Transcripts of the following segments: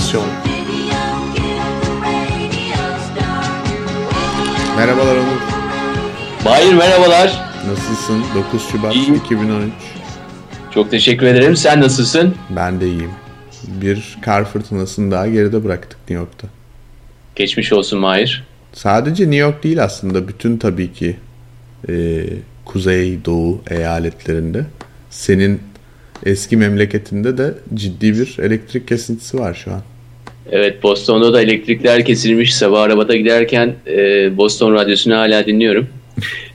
Adaptasyon Merhabalar Onur. Mahir merhabalar. Nasılsın? 9 Şubat İyiyim. 2013. Çok teşekkür ederim. Sen nasılsın? Ben de iyiyim. Bir kar fırtınasını daha geride bıraktık New York'ta. Geçmiş olsun Mahir. Sadece New York değil aslında bütün tabii ki e, kuzey doğu eyaletlerinde senin eski memleketinde de ciddi bir elektrik kesintisi var şu an. Evet Boston'da da elektrikler kesilmiş. Sabah arabada giderken e, Boston radyosunu hala dinliyorum.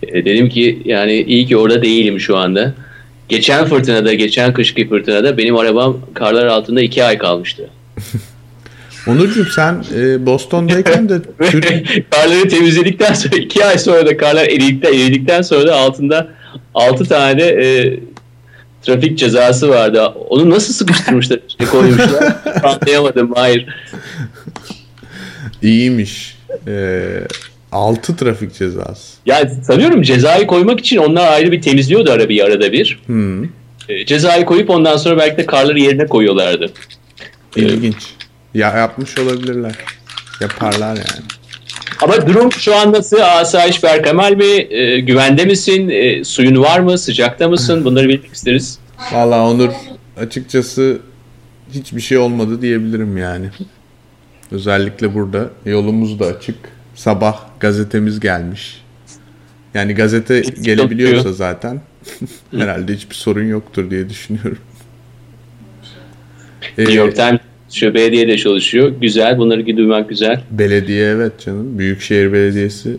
E, dedim ki yani iyi ki orada değilim şu anda. Geçen fırtınada, geçen kışki fırtınada benim arabam karlar altında iki ay kalmıştı. Onurcuğum sen e, Boston'dayken de Türk... karları temizledikten sonra iki ay sonra da karlar eridikten, eridikten sonra da altında altı tane e, trafik cezası vardı. Onu nasıl sıkıştırmışlar, işte koymuşlar anlayamadım. Hayır. İyiymiş. Ee, 6 trafik cezası. Ya sanıyorum cezayı koymak için onlar ayrı bir temizliyordu arabayı arada bir. Hmm. E, cezayı koyup ondan sonra belki de karları yerine koyuyorlardı. İlginç. Ya yapmış olabilirler. Yaparlar yani. Ama durum şu an nasıl? Asayiş Berkemal Bey e, güvende misin? E, suyun var mı? Sıcakta mısın? Bunları bilmek isteriz. Valla Onur açıkçası hiçbir şey olmadı diyebilirim yani. Özellikle burada yolumuz da açık. Sabah gazetemiz gelmiş. Yani gazete gelebiliyorsa zaten herhalde hiçbir sorun yoktur diye düşünüyorum. New York Times şu belediye çalışıyor. Güzel. Bunları duymak güzel. Belediye evet canım. Büyükşehir Belediyesi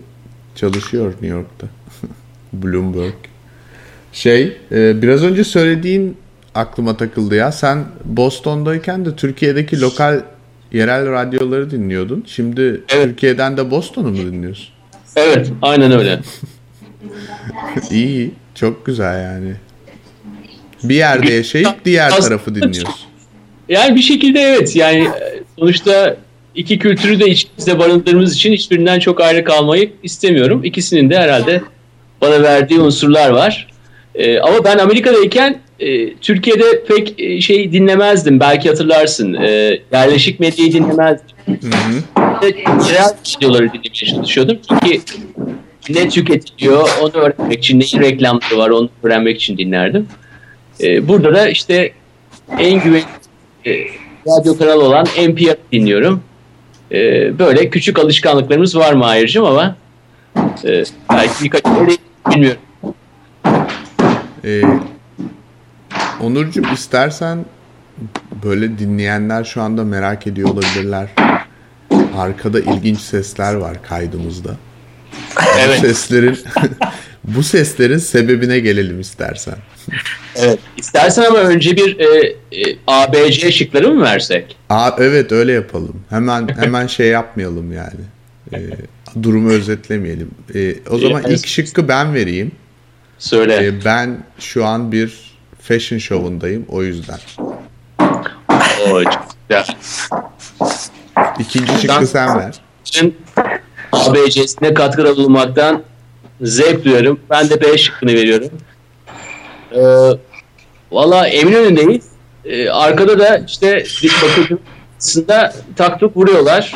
çalışıyor New York'ta. Bloomberg. Şey e, biraz önce söylediğin aklıma takıldı ya. Sen Boston'dayken de Türkiye'deki lokal yerel radyoları dinliyordun. Şimdi evet. Türkiye'den de Boston'u mu dinliyorsun? Evet aynen öyle. İyi. Çok güzel yani. Bir yerde yaşayıp diğer tarafı dinliyorsun. Yani bir şekilde evet. Yani sonuçta iki kültürü de içimizde barındırdığımız için hiçbirinden çok ayrı kalmayı istemiyorum. İkisinin de herhalde bana verdiği unsurlar var. Ee, ama ben Amerika'dayken e, Türkiye'de pek e, şey dinlemezdim. Belki hatırlarsın. E, yerleşik medyayı dinlemezdim. Hı hı. Yerel videoları dinlemeye çalışıyordum. Çünkü ne tüketiliyor onu öğrenmek için, neyin reklamları var onu öğrenmek için dinlerdim. E, burada da işte en güvenli e, radyo kanalı olan NPR dinliyorum. E, böyle küçük alışkanlıklarımız var mı ayrıca ama e, belki birkaç bilmiyorum. Ee, Onurcuğum istersen böyle dinleyenler şu anda merak ediyor olabilirler. Arkada ilginç sesler var kaydımızda. Evet. Bu seslerin bu seslerin sebebine gelelim istersen. Evet. İstersen ama önce bir e, e, ABC şıkları mı versek? A, evet öyle yapalım. Hemen hemen şey yapmayalım yani. E, durumu özetlemeyelim. E, o zaman ilk şıkkı ben vereyim. Söyle. E, ben şu an bir fashion show'undayım o yüzden. Oo, güzel. İkinci şıkkı sen ver. ABC'sine katkıda bulunmaktan zevk duyuyorum. Ben de B şıkkını veriyorum. Ee, Valla Eminönü'ndeyiz. Ee, arkada da işte bakır aslında taktuk vuruyorlar.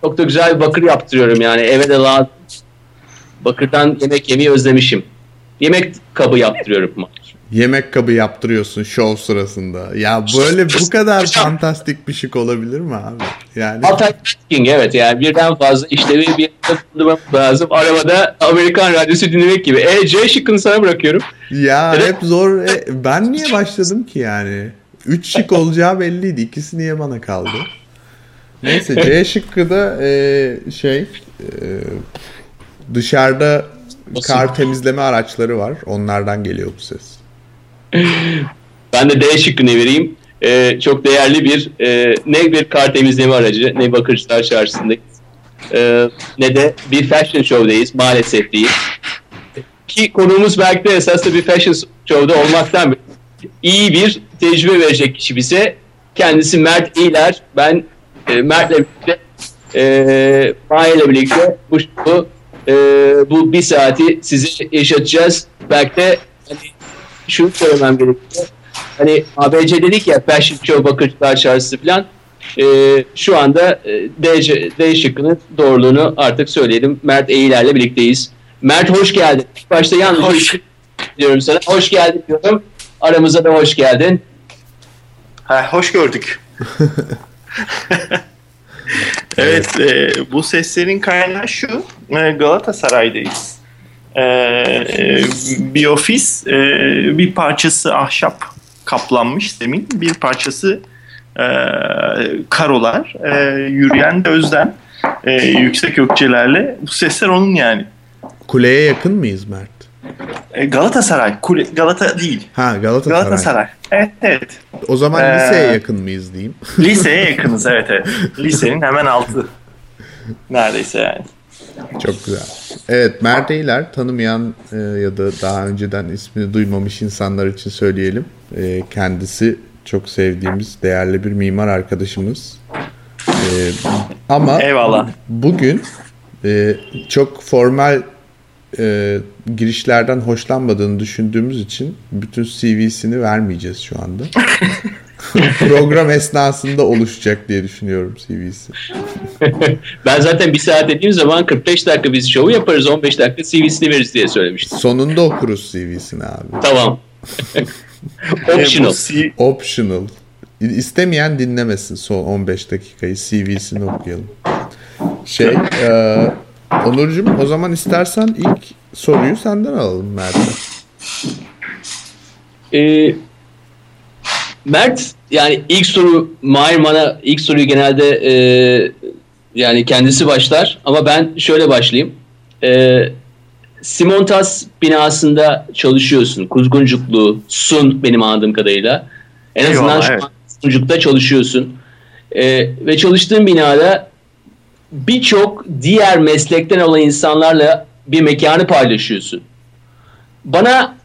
Çok da güzel bir bakır yaptırıyorum yani eve de lazım. Bakırdan yemek yemeyi özlemişim. Yemek kabı yaptırıyorum. Yemek kabı yaptırıyorsun show sırasında. Ya böyle bu kadar fantastik bir şık olabilir mi abi? Yani multitasking evet yani birden fazla işlevi bir bulundurmam lazım. Arabada Amerikan radyosu dinlemek gibi. E C şıkkını sana bırakıyorum. Ya evet. hep zor. E, ben niye başladım ki yani? Üç şık olacağı belliydi. İkisi niye bana kaldı? Neyse C şıkkı da e, şey e, dışarıda kar temizleme araçları var. Onlardan geliyor bu ses. Ben de D şıkkını vereyim. Ee, çok değerli bir e, ne bir kar temizleme aracı ne Bakırcılar Çarşısı'ndayız. Ee, ne de bir fashion show'dayız maalesef değil. Ki konuğumuz belki de esasında bir fashion show'da olmaktan iyi bir tecrübe verecek kişi bize. Kendisi Mert İyiler. Ben e, Mert'le birlikte e, Mahir'le birlikte bu, bu, e, bu bir saati size yaşatacağız. Belki de şunu söylemem gerekiyor. Hani ABC dedik ya Fashion Show Bakırcılar Çarşısı falan. E, şu anda e, D, D şıkkının doğruluğunu artık söyleyelim. Mert Eğiler'le birlikteyiz. Mert hoş geldin. Başta yalnız hoş. diyorum sana. Hoş geldin diyorum. Aramıza da hoş geldin. Ha, hoş gördük. evet, e, bu seslerin kaynağı şu. E, Galatasaray'dayız. E, e, bir ofis, e, bir parçası ahşap kaplanmış zemin, bir parçası e, karolar, e, yürüyen de özden e, yüksek ökçelerle. Bu sesler onun yani. Kuleye yakın mıyız Mert? E, Galatasaray. Kule, Galata değil. Ha Galatasaray. Galatasaray. Evet evet. O zaman ee, liseye yakın mıyız diyeyim. Liseye yakınız evet evet. Lisenin hemen altı. Neredeyse yani. Çok güzel. Evet Mert Eyler tanımayan e, ya da daha önceden ismini duymamış insanlar için söyleyelim. E, kendisi çok sevdiğimiz değerli bir mimar arkadaşımız. E, ama Eyvallah. bugün e, çok formal e, girişlerden hoşlanmadığını düşündüğümüz için bütün CV'sini vermeyeceğiz şu anda. Program esnasında oluşacak diye düşünüyorum CV'si. ben zaten bir saat dediğim zaman 45 dakika biz şovu yaparız 15 dakika CV'sini veririz diye söylemiştim. Sonunda okuruz CV'sini abi. Tamam. Optional. Optional. İstemeyen dinlemesin son 15 dakikayı CV'sini okuyalım. Şey, e, Onurcuğum o zaman istersen ilk soruyu senden alalım Mert. Ee, Mert yani ilk soru Mahir bana ilk soruyu genelde e, yani kendisi başlar ama ben şöyle başlayayım. E, Simontas binasında çalışıyorsun. Kuzguncuklu, Sun benim anladığım kadarıyla. En azından Eyvallah, şu evet. an Kuzguncuk'ta çalışıyorsun. E, ve çalıştığın binada birçok diğer meslekten olan insanlarla bir mekanı paylaşıyorsun. Bana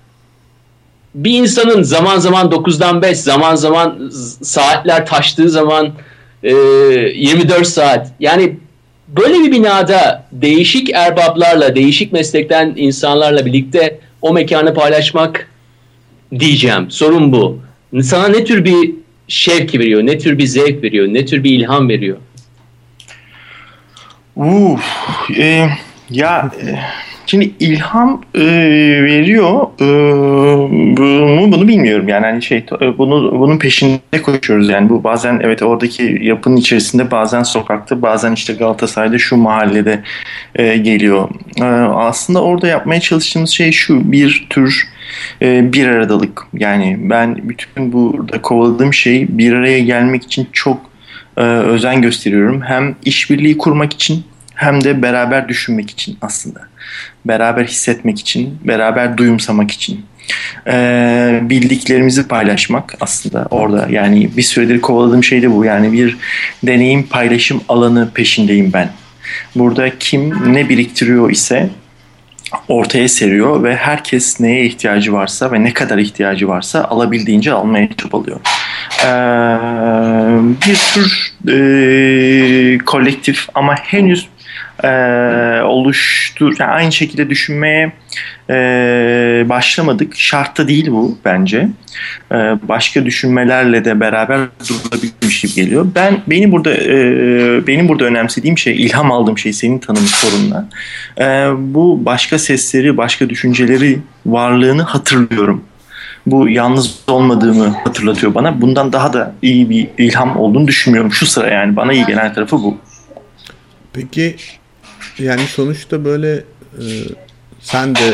bir insanın zaman zaman 9'dan 5, zaman zaman saatler taştığı zaman e, 24 saat. Yani böyle bir binada değişik erbaplarla, değişik meslekten insanlarla birlikte o mekanı paylaşmak diyeceğim. Sorun bu. Sana ne tür bir şevk veriyor, ne tür bir zevk veriyor, ne tür bir ilham veriyor? Uh, e, ya e, şimdi ilham e, veriyor e, bunu, bunu bilmiyorum. Yani hani şey e, bunu bunun peşinde koşuyoruz yani. Bu bazen evet oradaki yapının içerisinde bazen sokakta bazen işte Galatasaray'da şu mahallede e, geliyor. E, aslında orada yapmaya çalıştığımız şey şu bir tür e, bir aradalık. Yani ben bütün burada kovaladığım şey bir araya gelmek için çok e, özen gösteriyorum. Hem işbirliği kurmak için hem de beraber düşünmek için aslında. Beraber hissetmek için, beraber duyumsamak için. Ee, bildiklerimizi paylaşmak aslında orada. Yani bir süredir kovaladığım şey de bu. Yani bir deneyim paylaşım alanı peşindeyim ben. Burada kim ne biriktiriyor ise ortaya seriyor ve herkes neye ihtiyacı varsa ve ne kadar ihtiyacı varsa alabildiğince almaya çabalıyor. Ee, bir tür e, kolektif ama henüz e, oluştur yani aynı şekilde düşünmeye e, başlamadık. Şartta değil bu bence. E, başka düşünmelerle de beraber durulabilmiş gibi geliyor. Ben benim burada e, benim burada önemsediğim şey, ilham aldığım şey senin tanım sorunla. E, bu başka sesleri, başka düşünceleri varlığını hatırlıyorum bu yalnız olmadığımı hatırlatıyor bana. Bundan daha da iyi bir ilham olduğunu düşünmüyorum şu sıra yani. Bana iyi gelen tarafı bu. Peki yani sonuçta böyle e, sen de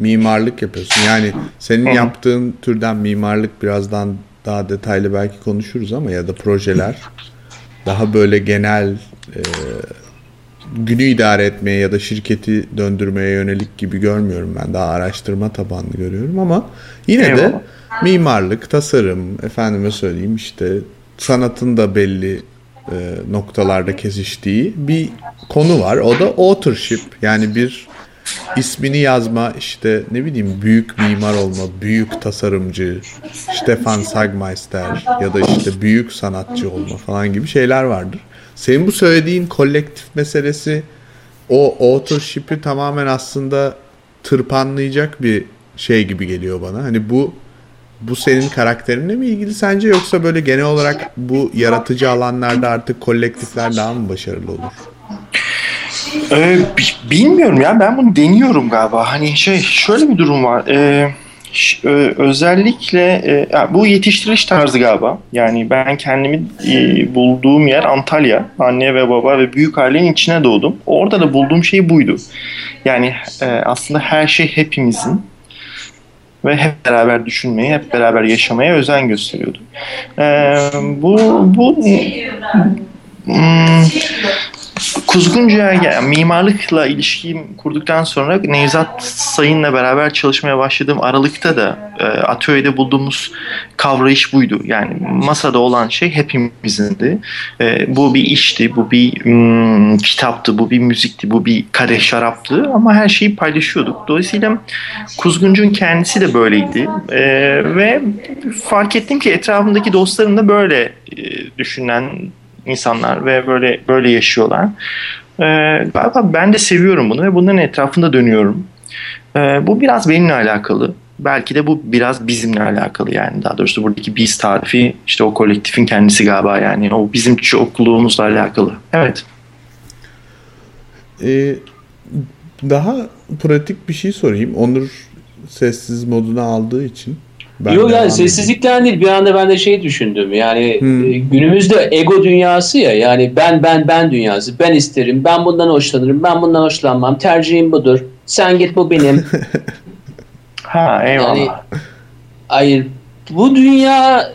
mimarlık yapıyorsun. Yani senin yaptığın türden mimarlık birazdan daha detaylı belki konuşuruz ama ya da projeler daha böyle genel e, günü idare etmeye ya da şirketi döndürmeye yönelik gibi görmüyorum ben. Daha araştırma tabanlı görüyorum ama yine Eyvallah. de mimarlık, tasarım, efendime söyleyeyim işte sanatın da belli e, noktalarda kesiştiği bir konu var. O da authorship. Yani bir ismini yazma işte ne bileyim büyük mimar olma, büyük tasarımcı, Stefan Sagmeister ya da işte büyük sanatçı olma falan gibi şeyler vardır. Senin bu söylediğin kolektif meselesi o authorship'i tamamen aslında tırpanlayacak bir şey gibi geliyor bana. Hani bu bu senin karakterinle mi ilgili sence yoksa böyle genel olarak bu yaratıcı alanlarda artık kolektifler daha mı başarılı olur? Ee, bilmiyorum ya ben bunu deniyorum galiba. Hani şey şöyle bir durum var. Ee, özellikle e, bu yetiştiriş tarzı galiba. Yani ben kendimi e, bulduğum yer Antalya. Anne ve baba ve büyük ailenin içine doğdum. Orada da bulduğum şey buydu. Yani e, aslında her şey hepimizin ve hep beraber düşünmeye, hep beraber yaşamaya özen gösteriyordu. bu bu hmm, Kuzguncu'ya yani mimarlıkla ilişkim kurduktan sonra Nevzat Sayın'la beraber çalışmaya başladığım Aralık'ta da e, atölyede bulduğumuz kavrayış buydu. Yani masada olan şey hepimizindi. E, bu bir işti, bu bir mm, kitaptı, bu bir müzikti, bu bir kadeh şaraptı ama her şeyi paylaşıyorduk. Dolayısıyla Kuzguncu'nun kendisi de böyleydi. E, ve fark ettim ki etrafımdaki dostlarım da böyle e, düşünen insanlar ve böyle böyle yaşıyorlar. Ee, galiba ben de seviyorum bunu ve bunların etrafında dönüyorum. Ee, bu biraz benimle alakalı. Belki de bu biraz bizimle alakalı yani daha doğrusu buradaki biz tarifi işte o kolektifin kendisi galiba yani o bizim çokluğumuzla alakalı. Evet. Ee, daha pratik bir şey sorayım. Onur sessiz moduna aldığı için. Ben Yok yani sessizlikten değil bir anda ben de şey düşündüm yani hmm. E, günümüzde ego dünyası ya yani ben ben ben dünyası ben isterim ben bundan hoşlanırım ben bundan hoşlanmam tercihim budur sen git bu benim. ha eyvallah. Yani, hayır bu dünya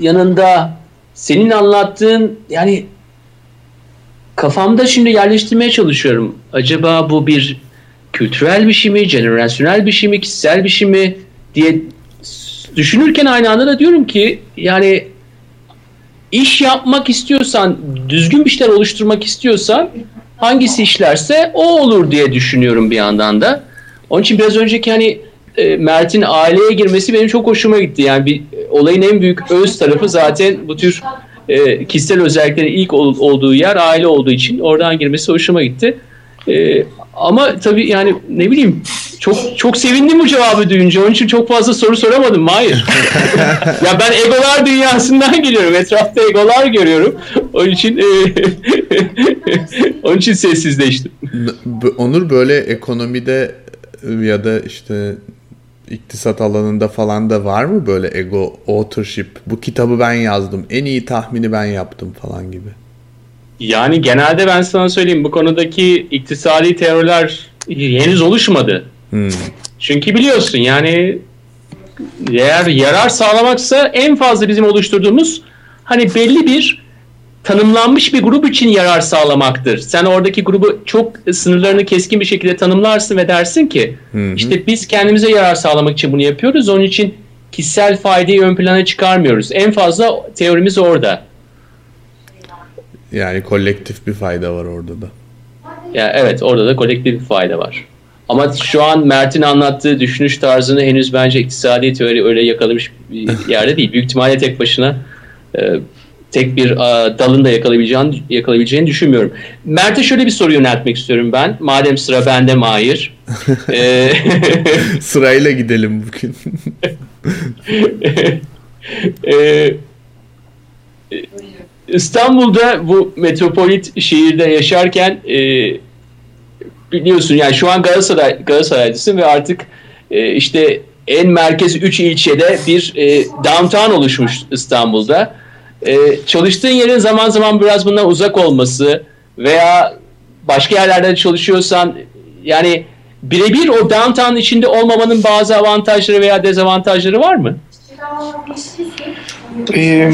yanında senin anlattığın yani kafamda şimdi yerleştirmeye çalışıyorum. Acaba bu bir kültürel bir şey mi, jenerasyonel bir şey mi, kişisel bir şey mi diye düşünürken aynı anda da diyorum ki yani iş yapmak istiyorsan, düzgün bir şeyler oluşturmak istiyorsan hangisi işlerse o olur diye düşünüyorum bir yandan da. Onun için biraz önceki hani e, Mert'in aileye girmesi benim çok hoşuma gitti. Yani bir olayın en büyük öz tarafı zaten bu tür e, kişisel özelliklerin ilk ol, olduğu yer aile olduğu için oradan girmesi hoşuma gitti. E, ama tabii yani ne bileyim çok çok sevindim bu cevabı duyunca. Onun için çok fazla soru soramadım. Hayır. ya ben egolar dünyasından geliyorum. Etrafta egolar görüyorum. Onun için e, onun için sessizleştim. Onur böyle ekonomide ya da işte iktisat alanında falan da var mı böyle ego authorship? Bu kitabı ben yazdım. En iyi tahmini ben yaptım falan gibi. Yani genelde ben sana söyleyeyim bu konudaki iktisadi teoriler henüz oluşmadı. Hmm. Çünkü biliyorsun yani eğer yarar sağlamaksa en fazla bizim oluşturduğumuz hani belli bir tanımlanmış bir grup için yarar sağlamaktır. Sen oradaki grubu çok sınırlarını keskin bir şekilde tanımlarsın ve dersin ki hı işte biz kendimize yarar sağlamak için bunu yapıyoruz. Onun için kişisel faydayı ön plana çıkarmıyoruz. En fazla teorimiz orada. Yani kolektif bir fayda var orada da. Ya evet orada da kolektif bir fayda var. Ama şu an Mert'in anlattığı düşünüş tarzını henüz bence iktisadi teori öyle yakalamış bir yerde değil. Büyük ihtimalle tek başına e, tek bir a, dalında yakalayabileceğini, yakalayabileceğini düşünmüyorum. Mert'e şöyle bir soru yöneltmek istiyorum ben. Madem sıra bende Mahir. e, Sırayla gidelim bugün. e, İstanbul'da bu metropolit şehirde yaşarken e, biliyorsun yani şu an Galatasaray Galatasaraylısın ve artık e, işte en merkez 3 ilçede bir e, downtown oluşmuş İstanbul'da. E, çalıştığın yerin zaman zaman biraz bundan uzak olması veya başka yerlerde çalışıyorsan yani birebir o downtown içinde olmamanın bazı avantajları veya dezavantajları var mı? Ee,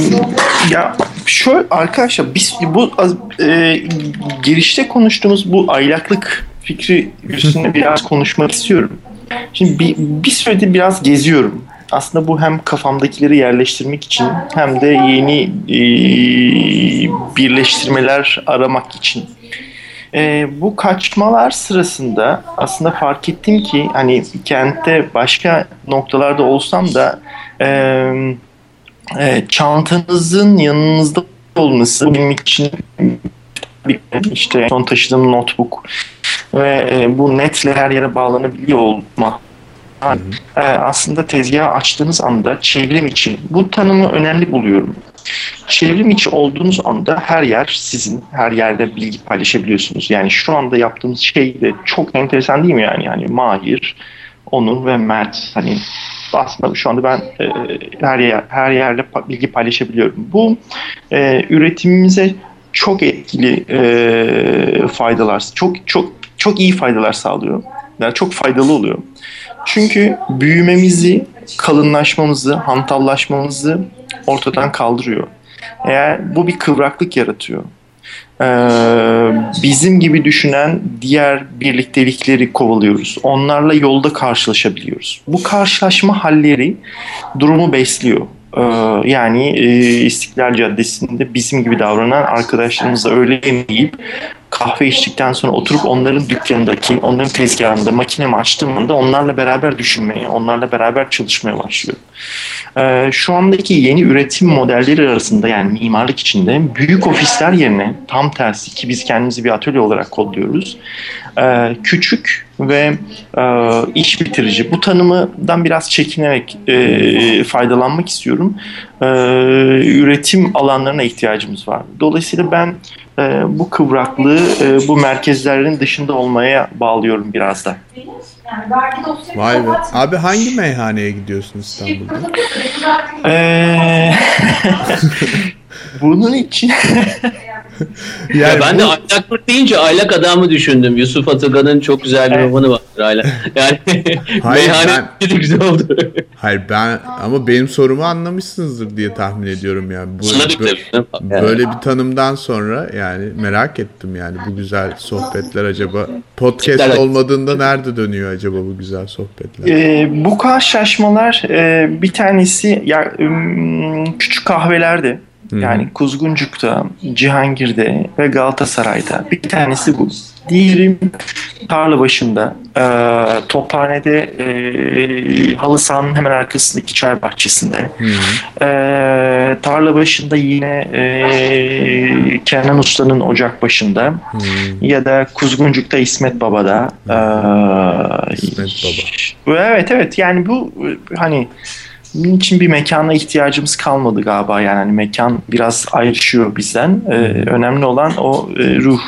ya şöyle arkadaşlar biz bu e, girişte konuştuğumuz bu aylaklık fikri üstünde biraz konuşmak istiyorum. Şimdi bir, bir süredir biraz geziyorum. Aslında bu hem kafamdakileri yerleştirmek için hem de yeni e, birleştirmeler aramak için. E, bu kaçmalar sırasında aslında fark ettim ki hani kentte başka noktalarda olsam da e, e, çantanızın yanınızda olması benim için işte son taşıdığım notebook ve e, bu netle her yere bağlanabiliyor olma e, aslında tezgahı açtığınız anda çevrim için bu tanımı önemli buluyorum. Çevrim içi olduğunuz anda her yer sizin, her yerde bilgi paylaşabiliyorsunuz. Yani şu anda yaptığımız şey de çok enteresan değil mi yani? Yani Mahir, Onur ve Mert hani aslında şu anda ben e, her yer her yerde bilgi paylaşabiliyorum. Bu e, üretimimize çok etkili e, faydalar, çok çok çok iyi faydalar sağlıyor. Yani çok faydalı oluyor. Çünkü büyümemizi, kalınlaşmamızı, hantallaşmamızı ortadan kaldırıyor. Eğer bu bir kıvraklık yaratıyor. Ee, bizim gibi düşünen diğer birliktelikleri kovalıyoruz. Onlarla yolda karşılaşabiliyoruz. Bu karşılaşma halleri durumu besliyor. Ee, yani e, İstiklal Caddesi'nde bizim gibi davranan arkadaşlarımızla öyle yemeyip kahve içtikten sonra oturup onların dükkanındaki, onların tezgahında makinemi açtığım anda onlarla beraber düşünmeye, onlarla beraber çalışmaya başlıyorum. Ee, şu andaki yeni üretim modelleri arasında yani mimarlık içinde büyük ofisler yerine tam tersi ki biz kendimizi bir atölye olarak kodluyoruz. Ee, küçük ve e, iş bitirici bu tanımdan biraz çekinerek e, faydalanmak istiyorum. E, üretim alanlarına ihtiyacımız var. Dolayısıyla ben e, bu kıvraklığı e, bu merkezlerin dışında olmaya bağlıyorum biraz da. Vay be. Abi hangi meyhaneye gidiyorsun İstanbul'da? Ee, bunun için yani ya ben bu... de aylaklık deyince aylak adamı düşündüm. Yusuf Atakan'ın çok güzel bir romanı vardır aylak. Yani hayır, meyhane ben... güzel oldu. Hayır ben ama benim sorumu anlamışsınızdır diye tahmin ediyorum yani. Bu, böyle, böyle bir tanımdan sonra yani merak ettim yani bu güzel sohbetler acaba podcast olmadığında nerede dönüyor acaba bu güzel sohbetler? Ee, bu karşılaşmalar e, bir tanesi ya küçük yani Kuzguncuk'ta, Cihangir'de ve Galatasaray'da bir tanesi bu. Diğeri tarla başında, e, Tophane'de e, halı sahanın hemen arkasındaki çay bahçesinde. E, tarla başında yine e, Kenan Usta'nın ocak başında. Hı. Ya da Kuzguncuk'ta İsmet Baba'da. E, İsmet Baba. Evet evet yani bu hani bunun için bir mekana ihtiyacımız kalmadı galiba yani hani mekan biraz ayrışıyor bizden. Ee, önemli olan o e, ruh.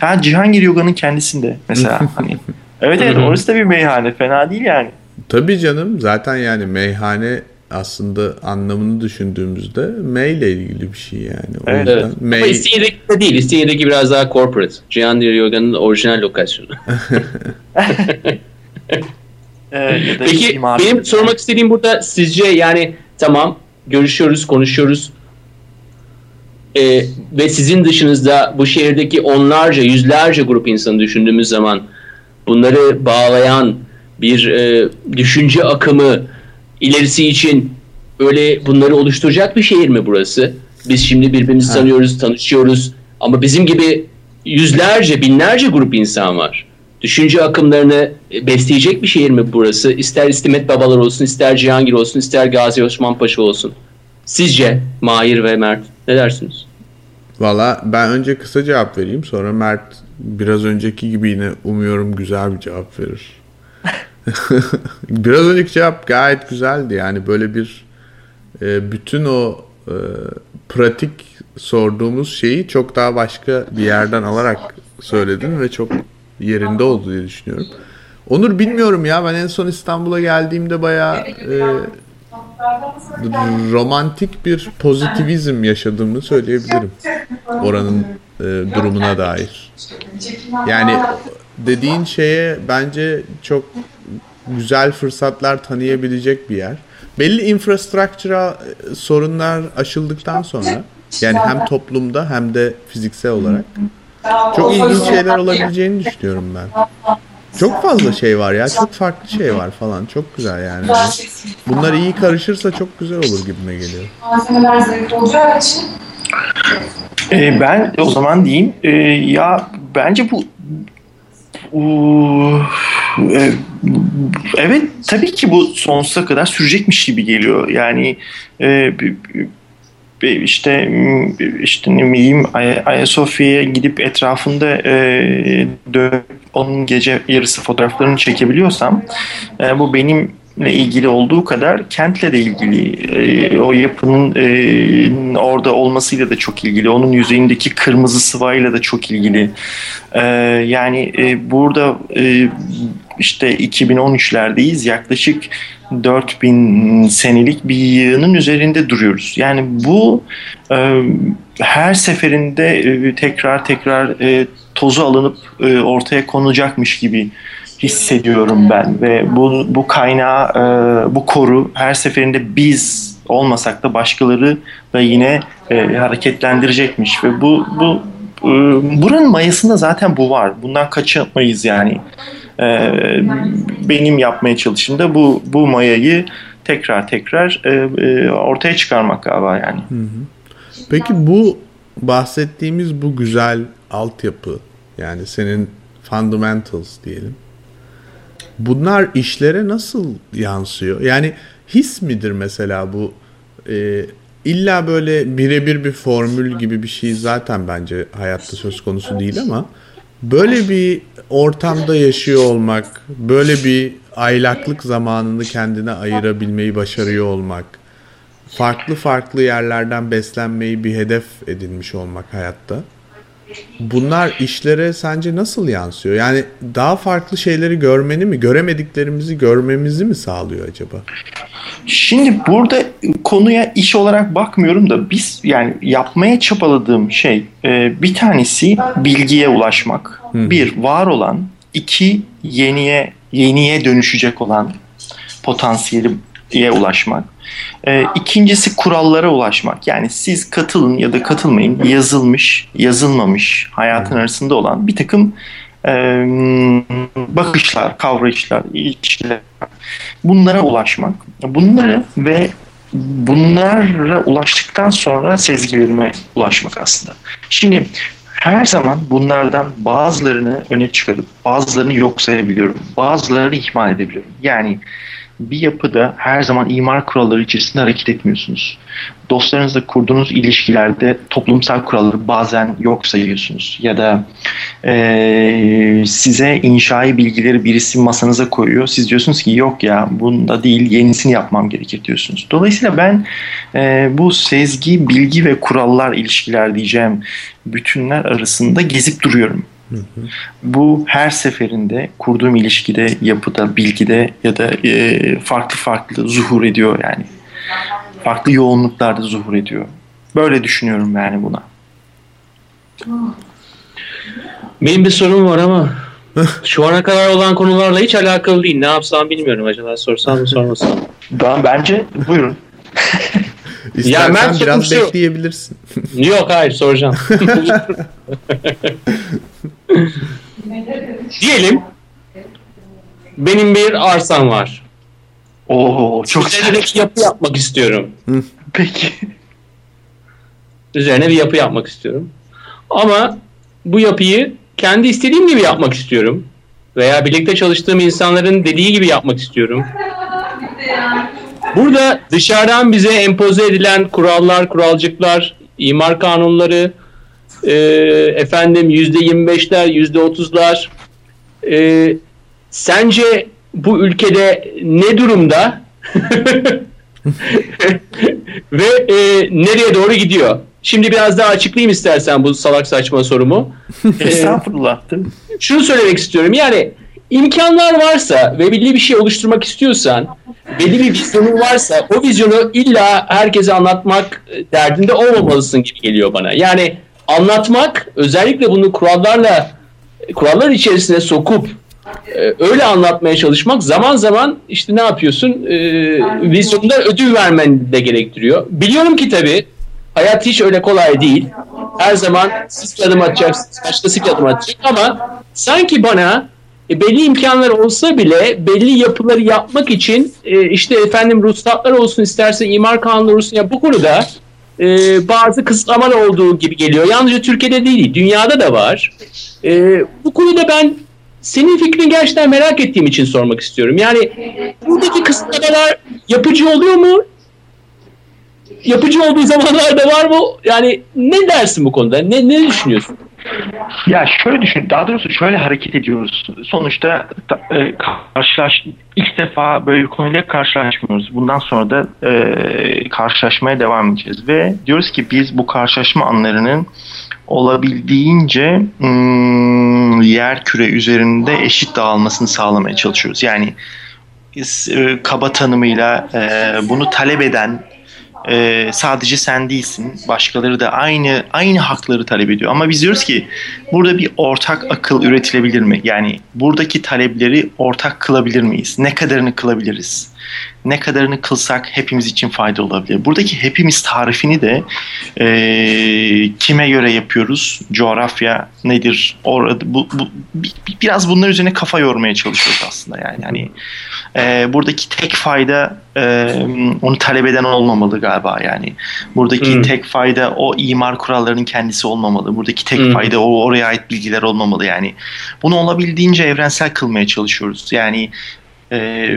Ha Cihangir Yoga'nın kendisinde mesela hani. Evet evet orası da bir meyhane fena değil yani. Tabii canım zaten yani meyhane aslında anlamını düşündüğümüzde May ile ilgili bir şey yani. O evet, yüzden evet. May... Ama İstinye'deki değil. İstinye'deki biraz daha corporate. Cihangir Yoga'nın orijinal lokasyonu. Ee, Peki benim sormak istediğim burada sizce yani tamam görüşüyoruz, konuşuyoruz. Ee, ve sizin dışınızda bu şehirdeki onlarca, yüzlerce grup insanı düşündüğümüz zaman bunları bağlayan bir e, düşünce akımı ilerisi için öyle bunları oluşturacak bir şehir mi burası? Biz şimdi birbirimizi tanıyoruz, tanışıyoruz ama bizim gibi yüzlerce, binlerce grup insan var düşünce akımlarını besleyecek bir şehir mi burası? İster İstimet Babalar olsun, ister Cihangir olsun, ister Gazi Osman Paşa olsun. Sizce Mahir ve Mert ne dersiniz? Valla ben önce kısa cevap vereyim. Sonra Mert biraz önceki gibi yine umuyorum güzel bir cevap verir. biraz önceki cevap gayet güzeldi. Yani böyle bir e, bütün o e, pratik sorduğumuz şeyi çok daha başka bir yerden alarak söyledin ve çok yerinde oldu diye düşünüyorum. Onur bilmiyorum ya ben en son İstanbul'a geldiğimde bayağı e, romantik bir pozitivizm yaşadığımı söyleyebilirim. Oranın e, durumuna dair. Yani dediğin şeye bence çok güzel fırsatlar tanıyabilecek bir yer. Belli infrastructural e, sorunlar aşıldıktan sonra yani hem toplumda hem de fiziksel olarak çok ilginç şeyler olabileceğini düşünüyorum ben. Çok fazla şey var ya. Çok farklı şey var falan. Çok güzel yani. Bunlar iyi karışırsa çok güzel olur gibime geliyor. Ee, ben o zaman diyeyim. Ee, ya bence bu e, evet tabii ki bu sonsuza kadar sürecekmiş gibi geliyor. Yani e, işte işte ne bileyim Ayasofya'ya gidip etrafında e, dön, onun gece yarısı fotoğraflarını çekebiliyorsam e, bu benim ile ilgili olduğu kadar kentle de ilgili. E, o yapının e, orada olmasıyla da çok ilgili. Onun yüzeyindeki kırmızı sıvayla da çok ilgili. E, yani e, burada e, işte 2013'lerdeyiz. Yaklaşık 4000 senelik bir yığının üzerinde duruyoruz. Yani bu e, her seferinde e, tekrar tekrar e, tozu alınıp e, ortaya konulacakmış gibi hissediyorum ben ve bu bu kaynağı e, bu koru her seferinde biz olmasak da başkaları da yine e, hareketlendirecekmiş ve bu bu e, buranın mayasında zaten bu var. Bundan kaçamayız yani. E, benim yapmaya çalıştığımda bu bu mayayı tekrar tekrar e, e, ortaya çıkarmak galiba yani. Peki bu bahsettiğimiz bu güzel altyapı yani senin fundamentals diyelim bunlar işlere nasıl yansıyor? Yani his midir mesela bu? E, illa böyle birebir bir formül gibi bir şey zaten bence hayatta söz konusu değil ama böyle bir ortamda yaşıyor olmak, böyle bir aylaklık zamanını kendine ayırabilmeyi başarıyor olmak, farklı farklı yerlerden beslenmeyi bir hedef edinmiş olmak hayatta bunlar işlere sence nasıl yansıyor? Yani daha farklı şeyleri görmeni mi, göremediklerimizi görmemizi mi sağlıyor acaba? Şimdi burada konuya iş olarak bakmıyorum da biz yani yapmaya çabaladığım şey e, bir tanesi bilgiye ulaşmak. Hı. Bir var olan, iki yeniye yeniye dönüşecek olan potansiyeliye ulaşmak. E, ikincisi kurallara ulaşmak. Yani siz katılın ya da katılmayın yazılmış, yazılmamış hayatın arasında olan bir takım e, bakışlar, kavrayışlar, ilişkiler. Bunlara ulaşmak. Bunları ve bunlara ulaştıktan sonra sezgilerime ulaşmak aslında. Şimdi her zaman bunlardan bazılarını öne çıkarıp bazılarını yok sayabiliyorum. Bazılarını ihmal edebiliyorum. Yani bir yapıda her zaman imar kuralları içerisinde hareket etmiyorsunuz. Dostlarınızla kurduğunuz ilişkilerde toplumsal kuralları bazen yok sayıyorsunuz. Ya da e, size inşai bilgileri birisi masanıza koyuyor. Siz diyorsunuz ki yok ya bunda değil yenisini yapmam gerekir diyorsunuz. Dolayısıyla ben e, bu sezgi, bilgi ve kurallar ilişkiler diyeceğim bütünler arasında gezip duruyorum. Bu her seferinde kurduğum ilişkide, yapıda, bilgide ya da e, farklı farklı zuhur ediyor yani. Farklı yoğunluklarda zuhur ediyor. Böyle düşünüyorum yani buna. Benim bir sorum var ama şu ana kadar olan konularla hiç alakalı değil. Ne yapsam bilmiyorum acaba sorsam mı sormasam mı? Ben, bence buyurun. İstersen ya ben biraz şey... bekleyebilirsin. Yok hayır soracağım. Diyelim benim bir arsam var. Oo çok Üzerine bir yapı yapmak istiyorum. Peki. Üzerine bir yapı yapmak istiyorum. Ama bu yapıyı kendi istediğim gibi yapmak istiyorum. Veya birlikte çalıştığım insanların dediği gibi yapmak istiyorum. Burada dışarıdan bize empoze edilen kurallar, kuralcıklar, imar kanunları, e, efendim yüzde yirmi beşler, yüzde otuzlar. E, sence bu ülkede ne durumda ve e, nereye doğru gidiyor? Şimdi biraz daha açıklayayım istersen bu salak saçma sorumu. Estağfurullah. Şunu söylemek istiyorum. Yani imkanlar varsa ve belli bir şey oluşturmak istiyorsan, belli bir vizyonun varsa o vizyonu illa herkese anlatmak derdinde olmamalısın gibi geliyor bana. Yani anlatmak özellikle bunu kurallarla kurallar içerisine sokup e, öyle anlatmaya çalışmak zaman zaman işte ne yapıyorsun e, vizyonda ödül vermen de gerektiriyor. Biliyorum ki tabii hayat hiç öyle kolay değil. Her zaman siz bir adım atacaksınız, başkası bir adım atacak ama sanki bana e, belli imkanlar olsa bile belli yapıları yapmak için e, işte efendim ruhsatlar olsun isterse imar kanunları olsun ya bu konuda e, bazı kısıtlamalar olduğu gibi geliyor. Yalnızca Türkiye'de değil, dünyada da var. E, bu konuda ben senin fikrini gerçekten merak ettiğim için sormak istiyorum. Yani buradaki kısıtlamalar yapıcı oluyor mu? Yapıcı olduğu zamanlar da var mı? Yani ne dersin bu konuda? Ne, ne düşünüyorsun? Ya şöyle düşün, daha doğrusu şöyle hareket ediyoruz. Sonuçta e, karşılaş, ilk defa böyle konuyla karşılaşmıyoruz. Bundan sonra da e, karşılaşmaya devam edeceğiz ve diyoruz ki biz bu karşılaşma anlarının olabildiğince ım, yer küre üzerinde eşit dağılmasını sağlamaya çalışıyoruz. Yani e, kaba tanımıyla e, bunu talep eden e, sadece sen değilsin. Başkaları da aynı aynı hakları talep ediyor. Ama biz diyoruz ki burada bir ortak akıl üretilebilir mi? Yani buradaki talepleri ortak kılabilir miyiz? Ne kadarını kılabiliriz? Ne kadarını kılsak hepimiz için fayda olabilir. Buradaki hepimiz tarifini de e, kime göre yapıyoruz? Coğrafya nedir? Orada bu, bu biraz bunlar üzerine kafa yormaya çalışıyoruz aslında yani. Yani e, buradaki tek fayda e, onu talep eden olmamalı galiba yani. Buradaki hmm. tek fayda o imar kurallarının kendisi olmamalı. Buradaki tek hmm. fayda o oraya ait bilgiler olmamalı yani. Bunu olabildiğince evrensel kılmaya çalışıyoruz. Yani ee,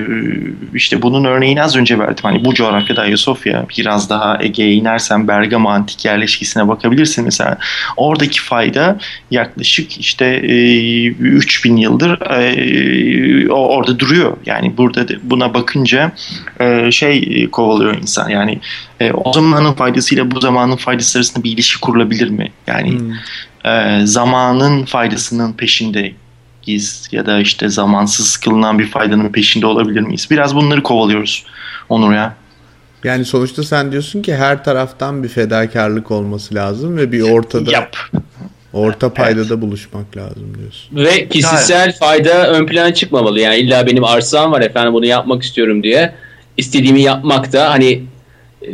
işte bunun örneğini az önce verdim. Hani bu coğrafyada Ayasofya biraz daha Ege'ye inersen Bergama antik yerleşkisine bakabilirsin mesela. Oradaki fayda yaklaşık işte e, 3000 yıldır e, orada duruyor. Yani burada buna bakınca e, şey kovalıyor insan. Yani e, o zamanın faydasıyla bu zamanın faydası arasında bir ilişki kurulabilir mi? Yani hmm. e, zamanın faydasının peşinde giz ya da işte zamansız kılınan bir faydanın peşinde olabilir miyiz? Biraz bunları kovalıyoruz Onur ya. Yani sonuçta sen diyorsun ki her taraftan bir fedakarlık olması lazım ve bir ortada Yap. orta paydada evet. buluşmak lazım diyorsun. Ve kişisel evet. fayda ön plana çıkmamalı. Yani illa benim arsam var efendim bunu yapmak istiyorum diye istediğimi yapmak da hani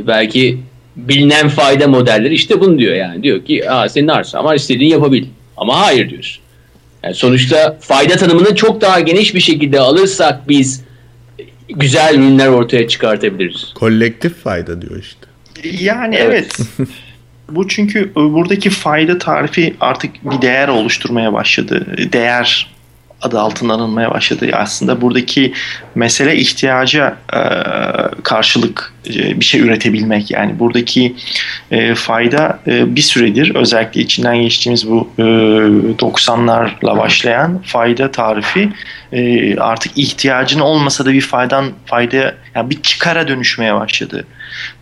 belki bilinen fayda modelleri işte bunu diyor yani. Diyor ki Aa, senin arsan var istediğini yapabil. Ama hayır diyorsun. Yani sonuçta fayda tanımını çok daha geniş bir şekilde alırsak biz güzel ürünler ortaya çıkartabiliriz. Kolektif fayda diyor işte. Yani evet. Bu çünkü buradaki fayda tarifi artık bir değer oluşturmaya başladı. Değer adı altında anılmaya başladı. Aslında buradaki mesele ihtiyaca e, karşılık e, bir şey üretebilmek. Yani buradaki e, fayda e, bir süredir özellikle içinden geçtiğimiz bu e, 90'larla başlayan fayda tarifi e, artık ihtiyacın olmasa da bir faydan fayda yani bir çıkara dönüşmeye başladı.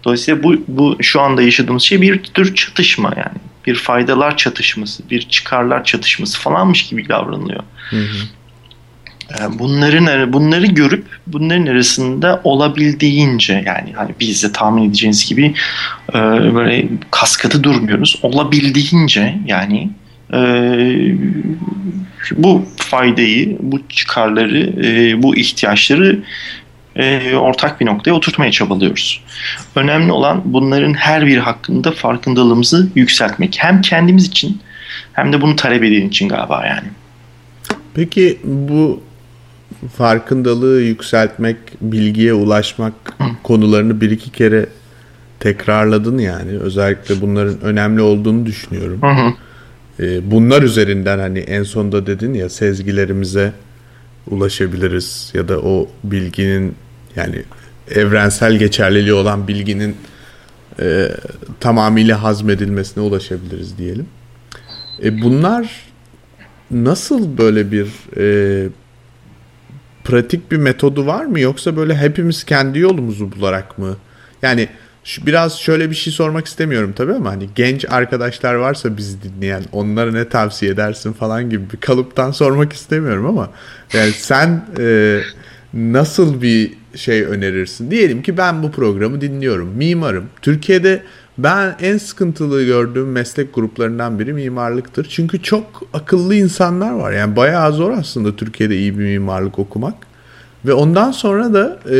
Dolayısıyla bu, bu şu anda yaşadığımız şey bir tür çatışma yani bir faydalar çatışması, bir çıkarlar çatışması falanmış gibi davranılıyor. Hı hı. Ee, bunların bunları görüp bunların arasında olabildiğince yani hani biz de tahmin edeceğiniz gibi e, böyle kaskatı durmuyoruz. Olabildiğince yani e, bu faydayı, bu çıkarları, e, bu ihtiyaçları ortak bir noktaya oturtmaya çabalıyoruz. Önemli olan bunların her biri hakkında farkındalığımızı yükseltmek. Hem kendimiz için hem de bunu talep eden için galiba yani. Peki bu farkındalığı yükseltmek, bilgiye ulaşmak konularını bir iki kere tekrarladın yani. Özellikle bunların önemli olduğunu düşünüyorum. Hı hı. Ee, bunlar üzerinden hani en sonda dedin ya sezgilerimize ulaşabiliriz ya da o bilginin yani evrensel geçerliliği olan bilginin e, tamamıyla hazmedilmesine ulaşabiliriz diyelim. E, bunlar nasıl böyle bir e, pratik bir metodu var mı yoksa böyle hepimiz kendi yolumuzu bularak mı? Yani şu, biraz şöyle bir şey sormak istemiyorum tabii ama hani genç arkadaşlar varsa bizi dinleyen onlara ne tavsiye edersin falan gibi bir kalıptan sormak istemiyorum ama yani sen e, nasıl bir şey önerirsin? Diyelim ki ben bu programı dinliyorum. Mimarım. Türkiye'de ben en sıkıntılı gördüğüm meslek gruplarından biri mimarlıktır. Çünkü çok akıllı insanlar var. Yani bayağı zor aslında Türkiye'de iyi bir mimarlık okumak. Ve ondan sonra da e,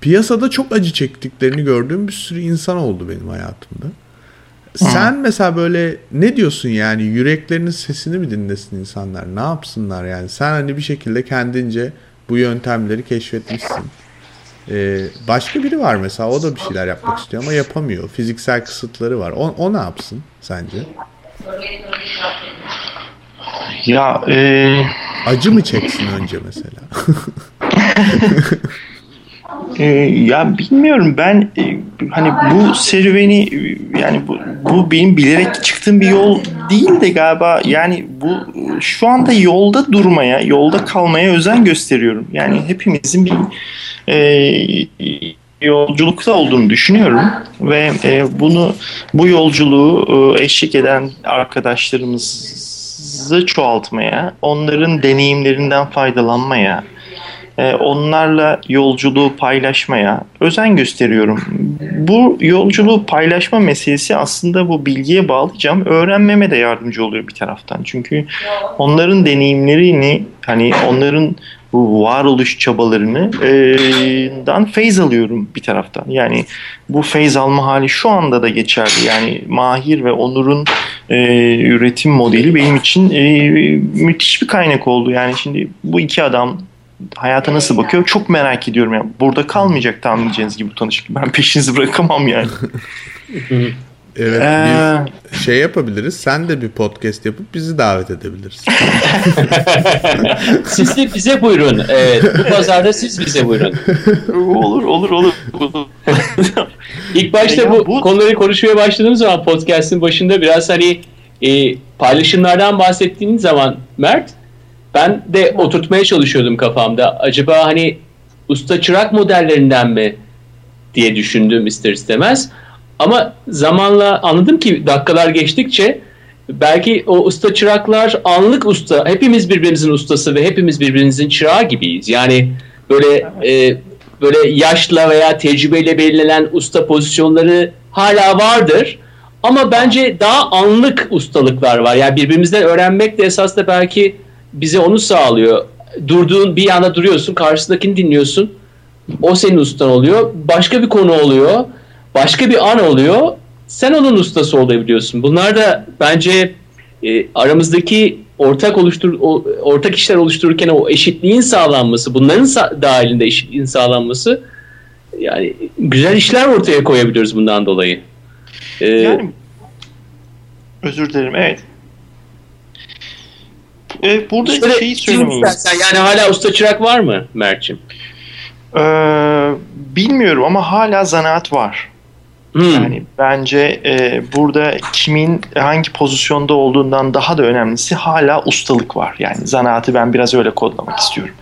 piyasada çok acı çektiklerini gördüğüm bir sürü insan oldu benim hayatımda. Sen Hı. mesela böyle ne diyorsun yani yüreklerinin sesini mi dinlesin insanlar? Ne yapsınlar yani? Sen hani bir şekilde kendince bu yöntemleri keşfetmişsin. Ee, başka biri var mesela o da bir şeyler yapmak istiyor ama yapamıyor. Fiziksel kısıtları var. O, o ne yapsın sence? Ya e... acı mı çeksin önce mesela? Ee, ya bilmiyorum ben e, hani bu serüveni yani bu, bu benim bilerek çıktığım bir yol değil de galiba yani bu şu anda yolda durmaya yolda kalmaya özen gösteriyorum. Yani hepimizin bir e, yolculukta olduğunu düşünüyorum ve e, bunu bu yolculuğu e, eşlik eden arkadaşlarımızı çoğaltmaya onların deneyimlerinden faydalanmaya onlarla yolculuğu paylaşmaya özen gösteriyorum. Bu yolculuğu paylaşma meselesi aslında bu bilgiye bağlayacağım. Öğrenmeme de yardımcı oluyor bir taraftan. Çünkü onların deneyimlerini hani onların bu varoluş çabalarını e, dan feyz alıyorum bir taraftan. Yani bu feyz alma hali şu anda da geçerli. Yani Mahir ve Onur'un e, üretim modeli benim için e, müthiş bir kaynak oldu. Yani şimdi bu iki adam hayata nasıl bakıyor çok merak ediyorum. Yani burada kalmayacak tahmin edeceğiniz gibi bu tanışıklık. Ben peşinizi bırakamam yani. Evet ee... bir şey yapabiliriz. Sen de bir podcast yapıp bizi davet edebilirsin. siz de bize buyurun. Evet, bu pazarda siz bize buyurun. olur olur olur. İlk başta ya bu, bu konuları konuşmaya başladığımız zaman podcast'in başında biraz hani e, paylaşımlardan bahsettiğiniz zaman Mert ben de oturtmaya çalışıyordum kafamda. Acaba hani usta çırak modellerinden mi diye düşündüm ister istemez. Ama zamanla anladım ki dakikalar geçtikçe belki o usta çıraklar anlık usta. Hepimiz birbirimizin ustası ve hepimiz birbirimizin çırağı gibiyiz. Yani böyle e, böyle yaşla veya tecrübeyle belirlenen usta pozisyonları hala vardır. Ama bence daha anlık ustalıklar var. Yani birbirimizden öğrenmek de esas da belki bize onu sağlıyor. Durduğun bir anda duruyorsun, karşısındakini dinliyorsun. O senin ustan oluyor. Başka bir konu oluyor. Başka bir an oluyor. Sen onun ustası olabiliyorsun. Bunlar da bence e, aramızdaki ortak oluştur o, ortak işler oluştururken o eşitliğin sağlanması, bunların sa- dahilinde eşitliğin sağlanması yani güzel işler ortaya koyabiliyoruz bundan dolayı. Ee, yani özür dilerim. Evet. E, burada Şöyle, şeyi söylemeyeyim. Yani hala usta çırak var mı Mert'ciğim? Ee, bilmiyorum ama hala zanaat var. Hmm. Yani bence e, burada kimin hangi pozisyonda olduğundan daha da önemlisi hala ustalık var. Yani zanaatı ben biraz öyle kodlamak istiyorum.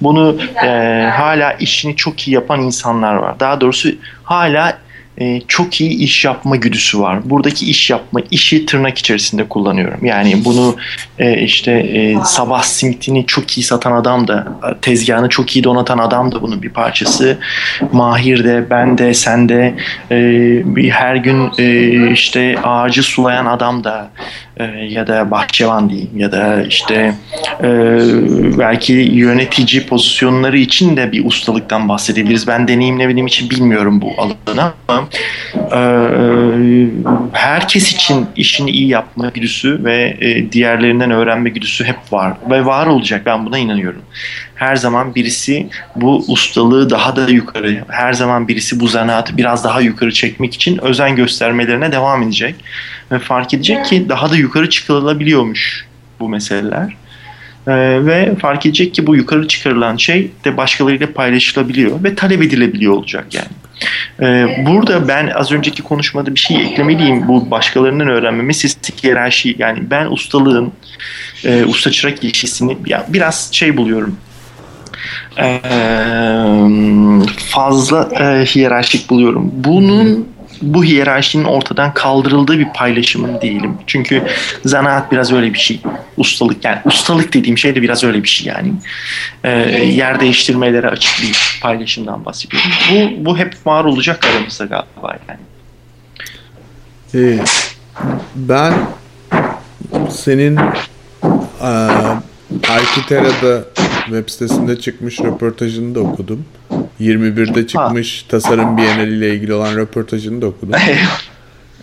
Bunu e, hala işini çok iyi yapan insanlar var. Daha doğrusu hala e, çok iyi iş yapma güdüsü var. Buradaki iş yapma, işi tırnak içerisinde kullanıyorum. Yani bunu e, işte e, sabah simitini çok iyi satan adam da, tezgahını çok iyi donatan adam da bunun bir parçası. Mahir de, ben de, sen de, e, bir her gün e, işte ağacı sulayan adam da, e, ya da bahçıvan diyeyim ya da işte e, belki yönetici pozisyonları için de bir ustalıktan bahsedebiliriz. Ben deneyimlemediğim için bilmiyorum bu alanı ama herkes için işini iyi yapma güdüsü ve e, diğerlerinden öğrenme güdüsü hep var ve var olacak ben buna inanıyorum. Her zaman birisi bu ustalığı daha da yukarı, her zaman birisi bu zanaatı biraz daha yukarı çekmek için özen göstermelerine devam edecek ve fark edecek ki daha da yukarı çıkılabiliyormuş bu meseleler. Ee, ve fark edecek ki bu yukarı çıkarılan şey de başkalarıyla paylaşılabiliyor ve talep edilebiliyor olacak yani. Ee, burada ben az önceki konuşmada bir şey eklemeliyim. Bu başkalarından öğrenme meselesi hiyerarşi. Yani ben ustalığın e, usta çırak ilişkisini biraz şey buluyorum. Ee, fazla e, hiyerarşik buluyorum. Bunun bu hiyerarşinin ortadan kaldırıldığı bir paylaşımın değilim. Çünkü zanaat biraz öyle bir şey. Ustalık yani ustalık dediğim şey de biraz öyle bir şey yani. E, yer değiştirmelere açık bir paylaşımdan bahsediyorum. Bu, bu hep var olacak aramızda galiba yani. Ee, ben senin e, Arkitera'da web sitesinde çıkmış röportajını da okudum. 21'de çıkmış ha. tasarım bienali ile ilgili olan röportajını da okudum.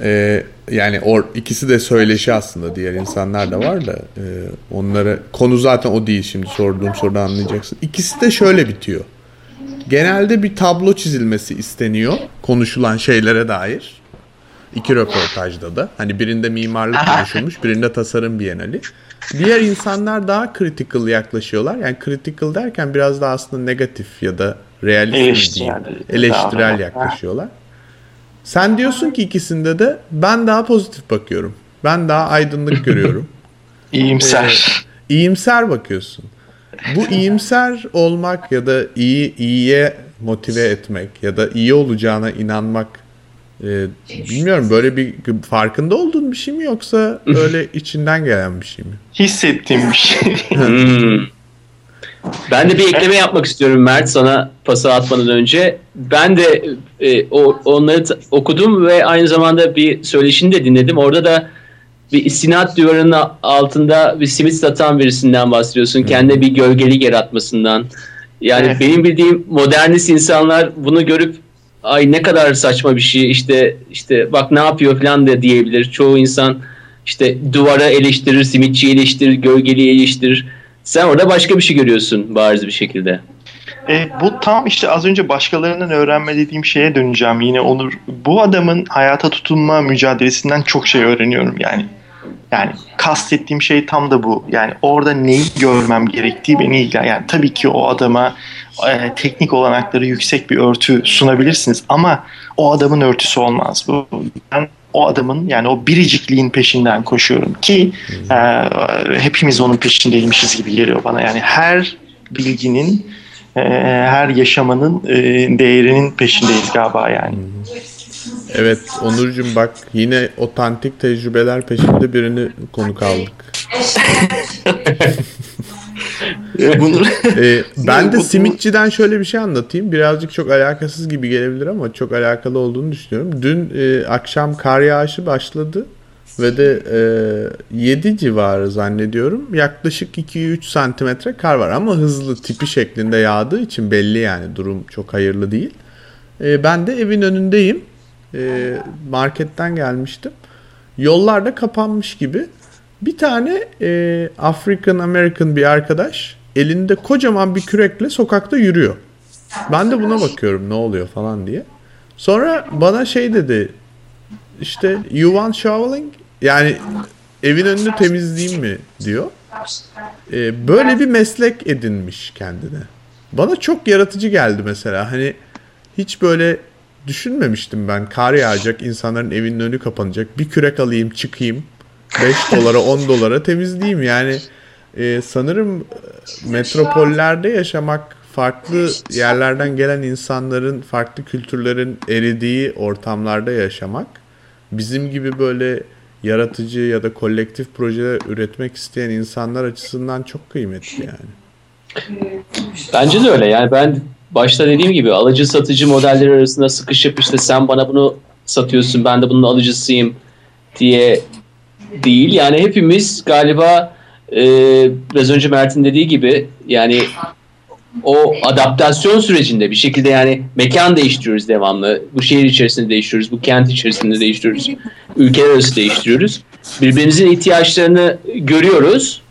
ee, yani or, ikisi de söyleşi aslında diğer insanlar da var da e, onlara konu zaten o değil şimdi sorduğum soruda anlayacaksın. İkisi de şöyle bitiyor. Genelde bir tablo çizilmesi isteniyor konuşulan şeylere dair. İki röportajda da. Hani birinde mimarlık konuşulmuş, birinde tasarım bienali. Diğer insanlar daha critical yaklaşıyorlar. Yani critical derken biraz da aslında negatif ya da Realist eleştirel, eleştirel yaklaşıyorlar. Sen diyorsun ki ikisinde de ben daha pozitif bakıyorum. Ben daha aydınlık görüyorum. İyimser. Ee, iyimser bakıyorsun. Bu iyimser olmak ya da iyi iyiye motive etmek ya da iyi olacağına inanmak e, bilmiyorum böyle bir farkında olduğun bir şey mi yoksa öyle içinden gelen bir şey mi? Hissettiğim bir şey. Ben de bir ekleme yapmak istiyorum Mert sana pası atmadan önce. Ben de e, o, onları okudum ve aynı zamanda bir söyleşini de dinledim. Orada da bir istinat duvarının altında bir simit satan birisinden bahsediyorsun. Kendi bir gölgelik yaratmasından. Yani evet. benim bildiğim modernist insanlar bunu görüp ay ne kadar saçma bir şey işte işte bak ne yapıyor falan da diyebilir. Çoğu insan işte duvara eleştirir, simitçi eleştirir, gölgeliği eleştirir. Sen orada başka bir şey görüyorsun bariz bir şekilde. E, bu tam işte az önce başkalarının öğrenme dediğim şeye döneceğim yine Onur. Bu adamın hayata tutunma mücadelesinden çok şey öğreniyorum yani. Yani kastettiğim şey tam da bu. Yani orada neyi görmem gerektiği beni ilgilen. Yani tabii ki o adama e, teknik olanakları yüksek bir örtü sunabilirsiniz ama o adamın örtüsü olmaz. Bu ben o adamın yani o biricikliğin peşinden koşuyorum ki e, hepimiz onun peşindeymişiz gibi geliyor bana. Yani her bilginin e, her yaşamanın e, değerinin peşindeyiz galiba yani. Evet Onurcuğum bak yine otantik tecrübeler peşinde birini konuk aldık. Bunu, ee, ben de simitçiden şöyle bir şey anlatayım. Birazcık çok alakasız gibi gelebilir ama çok alakalı olduğunu düşünüyorum. Dün e, akşam kar yağışı başladı ve de e, 7 civarı zannediyorum. Yaklaşık 2-3 santimetre kar var ama hızlı tipi şeklinde yağdığı için belli yani durum çok hayırlı değil. E, ben de evin önündeyim. E, marketten gelmiştim. Yollar da kapanmış gibi. Bir tane e, African American bir arkadaş elinde kocaman bir kürekle sokakta yürüyor. Ben de buna bakıyorum ne oluyor falan diye. Sonra bana şey dedi işte you want shoveling yani evin önünü temizleyeyim mi diyor. Ee, böyle bir meslek edinmiş kendine. Bana çok yaratıcı geldi mesela. Hani hiç böyle düşünmemiştim ben. Kar yağacak, insanların evinin önü kapanacak. Bir kürek alayım, çıkayım. 5 dolara, 10 dolara temizleyeyim. Yani e, sanırım metropollerde yaşamak farklı yerlerden gelen insanların farklı kültürlerin eridiği ortamlarda yaşamak bizim gibi böyle yaratıcı ya da kolektif projeler üretmek isteyen insanlar açısından çok kıymetli yani. Bence de öyle. Yani ben başta dediğim gibi alıcı satıcı modelleri arasında sıkışıp işte sen bana bunu satıyorsun ben de bunun alıcısıyım diye değil. Yani hepimiz galiba e, biraz önce Mert'in dediği gibi yani o adaptasyon sürecinde bir şekilde yani mekan değiştiriyoruz devamlı. Bu şehir içerisinde değiştiriyoruz, bu kent içerisinde değiştiriyoruz, ülkeler arası değiştiriyoruz. Birbirimizin ihtiyaçlarını görüyoruz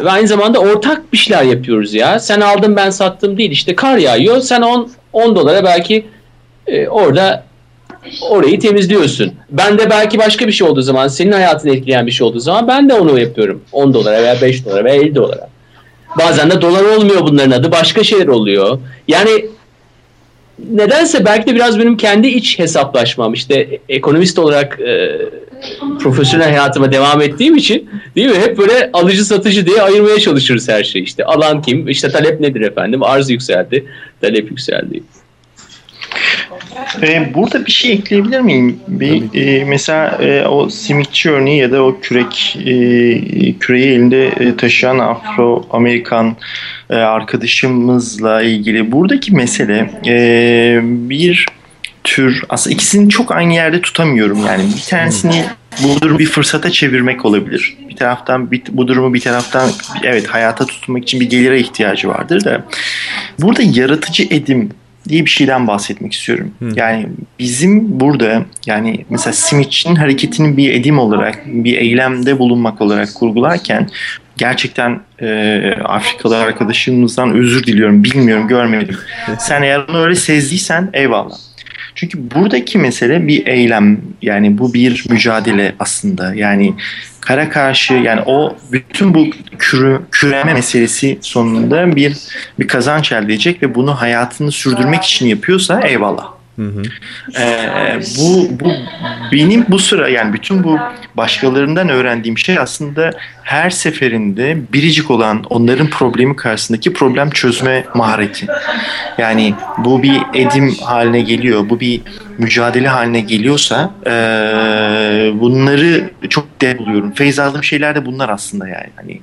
ve aynı zamanda ortak bir şeyler yapıyoruz ya. Sen aldın ben sattım değil işte kar yağıyor sen 10, 10 dolara belki e, orada orayı temizliyorsun. Ben de belki başka bir şey olduğu zaman, senin hayatını etkileyen bir şey olduğu zaman ben de onu yapıyorum. 10 dolara veya 5 dolara veya 50 dolara. Bazen de dolar olmuyor bunların adı. Başka şeyler oluyor. Yani nedense belki de biraz benim kendi iç hesaplaşmam işte ekonomist olarak e, profesyonel hayatıma devam ettiğim için değil mi hep böyle alıcı satıcı diye ayırmaya çalışırız her şeyi işte alan kim işte talep nedir efendim arz yükseldi talep yükseldi ee, burada bir şey ekleyebilir miyim? Bir, e, mesela e, o simitçi örneği ya da o kürek e, küreği elinde e, taşıyan Afro-Amerikan e, arkadaşımızla ilgili buradaki mesele e, bir tür aslında ikisini çok aynı yerde tutamıyorum yani bir tanesini bu durumu bir fırsata çevirmek olabilir. Bir taraftan bir, bu durumu bir taraftan evet hayata tutunmak için bir gelire ihtiyacı vardır da burada yaratıcı edim diye bir şeyden bahsetmek istiyorum. Hı. Yani bizim burada yani mesela Smith'in hareketinin bir edim olarak bir eylemde bulunmak olarak kurgularken gerçekten e, Afrikalı arkadaşımızdan özür diliyorum. Bilmiyorum görmedim. Sen eğer onu öyle sezdiysen eyvallah. Çünkü buradaki mesele bir eylem yani bu bir mücadele aslında yani kara karşı yani o bütün bu kürü, küreme meselesi sonunda bir bir kazanç elde edecek ve bunu hayatını sürdürmek için yapıyorsa eyvallah. Hı hı. Ee, bu, bu benim bu sıra yani bütün bu başkalarından öğrendiğim şey aslında her seferinde biricik olan onların problemi karşısındaki problem çözme mahareti. Yani bu bir edim haline geliyor, bu bir mücadele haline geliyorsa e, bunları çok değerli buluyorum. Feyz aldığım şeyler de bunlar aslında yani. Hani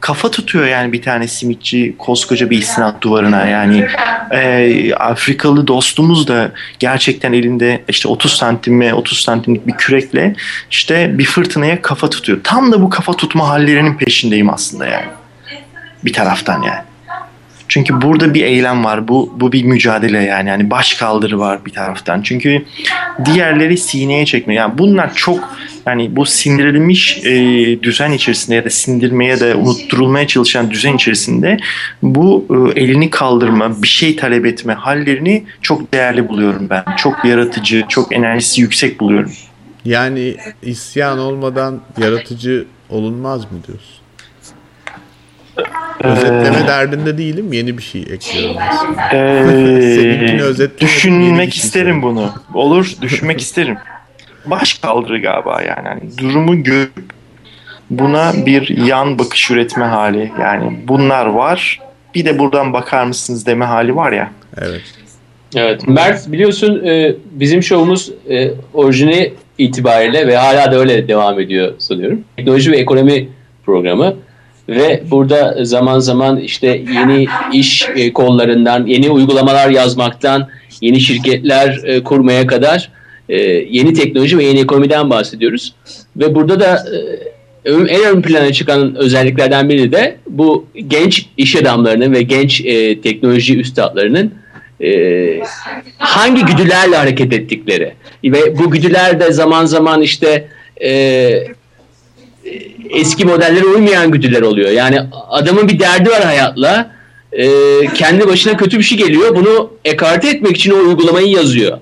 kafa tutuyor yani bir tane simitçi koskoca bir istinat duvarına yani e, Afrikalı dostumuz da gerçekten elinde işte 30 santime 30 santimlik bir kürekle işte bir fırtınaya kafa tutuyor. Tam da bu kafa tutma hallerinin peşindeyim aslında yani. Bir taraftan yani. Çünkü burada bir eylem var. Bu bu bir mücadele yani. Yani baş kaldırı var bir taraftan. Çünkü diğerleri sineye çekmiyor. Yani bunlar çok yani bu sindirilmiş e, düzen içerisinde ya da sindirmeye de unutturulmaya çalışan düzen içerisinde bu e, elini kaldırma, bir şey talep etme hallerini çok değerli buluyorum ben. Çok yaratıcı, çok enerjisi yüksek buluyorum. Yani isyan olmadan yaratıcı olunmaz mı diyorsun? Özetleme ee, derdinde değilim. Yeni bir şey ekliyorum. Ee, düşünmek şey isterim bunu. Olur, düşünmek isterim. Baş kaldırı galiba yani. yani. Durumu görüp buna bir yan bakış üretme hali. Yani bunlar var. Bir de buradan bakar mısınız deme hali var ya. Evet. Evet. Mert biliyorsun e, bizim şovumuz e, orijini itibariyle ve hala da öyle devam ediyor sanıyorum. Teknoloji ve ekonomi programı ve burada zaman zaman işte yeni iş e, kollarından, yeni uygulamalar yazmaktan, yeni şirketler e, kurmaya kadar e, yeni teknoloji ve yeni ekonomiden bahsediyoruz. Ve burada da en ön plana çıkan özelliklerden biri de bu genç iş adamlarının ve genç teknoloji üstadlarının hangi güdülerle hareket ettikleri ve bu güdüler de zaman zaman işte eski modellere uymayan güdüler oluyor. Yani adamın bir derdi var hayatla. E, kendi başına kötü bir şey geliyor. Bunu ekarte etmek için o uygulamayı yazıyor.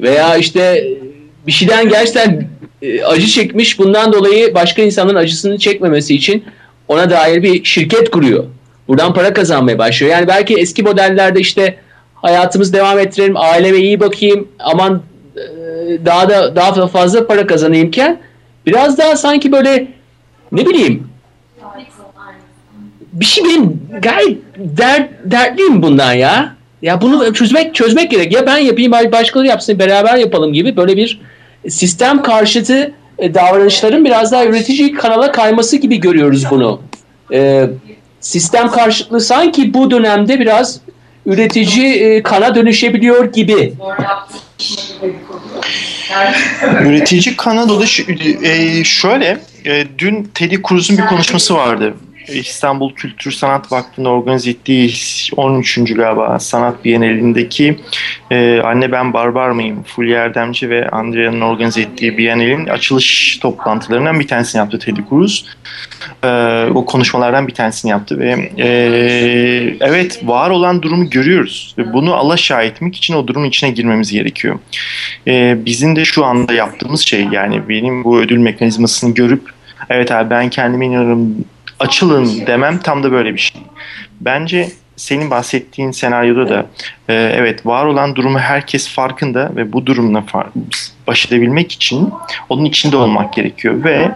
Veya işte bir şeyden gerçekten e, acı çekmiş. Bundan dolayı başka insanın acısını çekmemesi için ona dair bir şirket kuruyor. Buradan para kazanmaya başlıyor. Yani belki eski modellerde işte hayatımız devam ettirelim, aileme iyi bakayım, aman e, daha da daha fazla para kazanayımken biraz daha sanki böyle ne bileyim bir şey benim gayet dert, dertliyim bundan ya. Ya bunu çözmek çözmek gerek. Ya ben yapayım başkaları yapsın beraber yapalım gibi böyle bir sistem karşıtı e, davranışların biraz daha üretici kanala kayması gibi görüyoruz bunu. Ee, sistem karşıtlığı sanki bu dönemde biraz üretici e, kana dönüşebiliyor gibi. üretici kana dolaş e, şöyle e, dün Teddy Cruz'un bir konuşması vardı. İstanbul Kültür Sanat Vakfı'nın organize ettiği 13. galiba sanat bienalindeki e, Anne Ben Barbar mıyım? Fulya Erdemci ve Andrea'nın organize ettiği bienalin açılış toplantılarından bir tanesini yaptı Teddy Cruz. E, o konuşmalardan bir tanesini yaptı ve e, evet var olan durumu görüyoruz bunu alaşağı etmek için o durumun içine girmemiz gerekiyor. E, bizim de şu anda yaptığımız şey yani benim bu ödül mekanizmasını görüp evet abi ben kendime inanıyorum. Açılın demem tam da böyle bir şey. Bence senin bahsettiğin senaryoda da e, evet var olan durumu herkes farkında ve bu durumla baş edebilmek için onun içinde olmak gerekiyor ve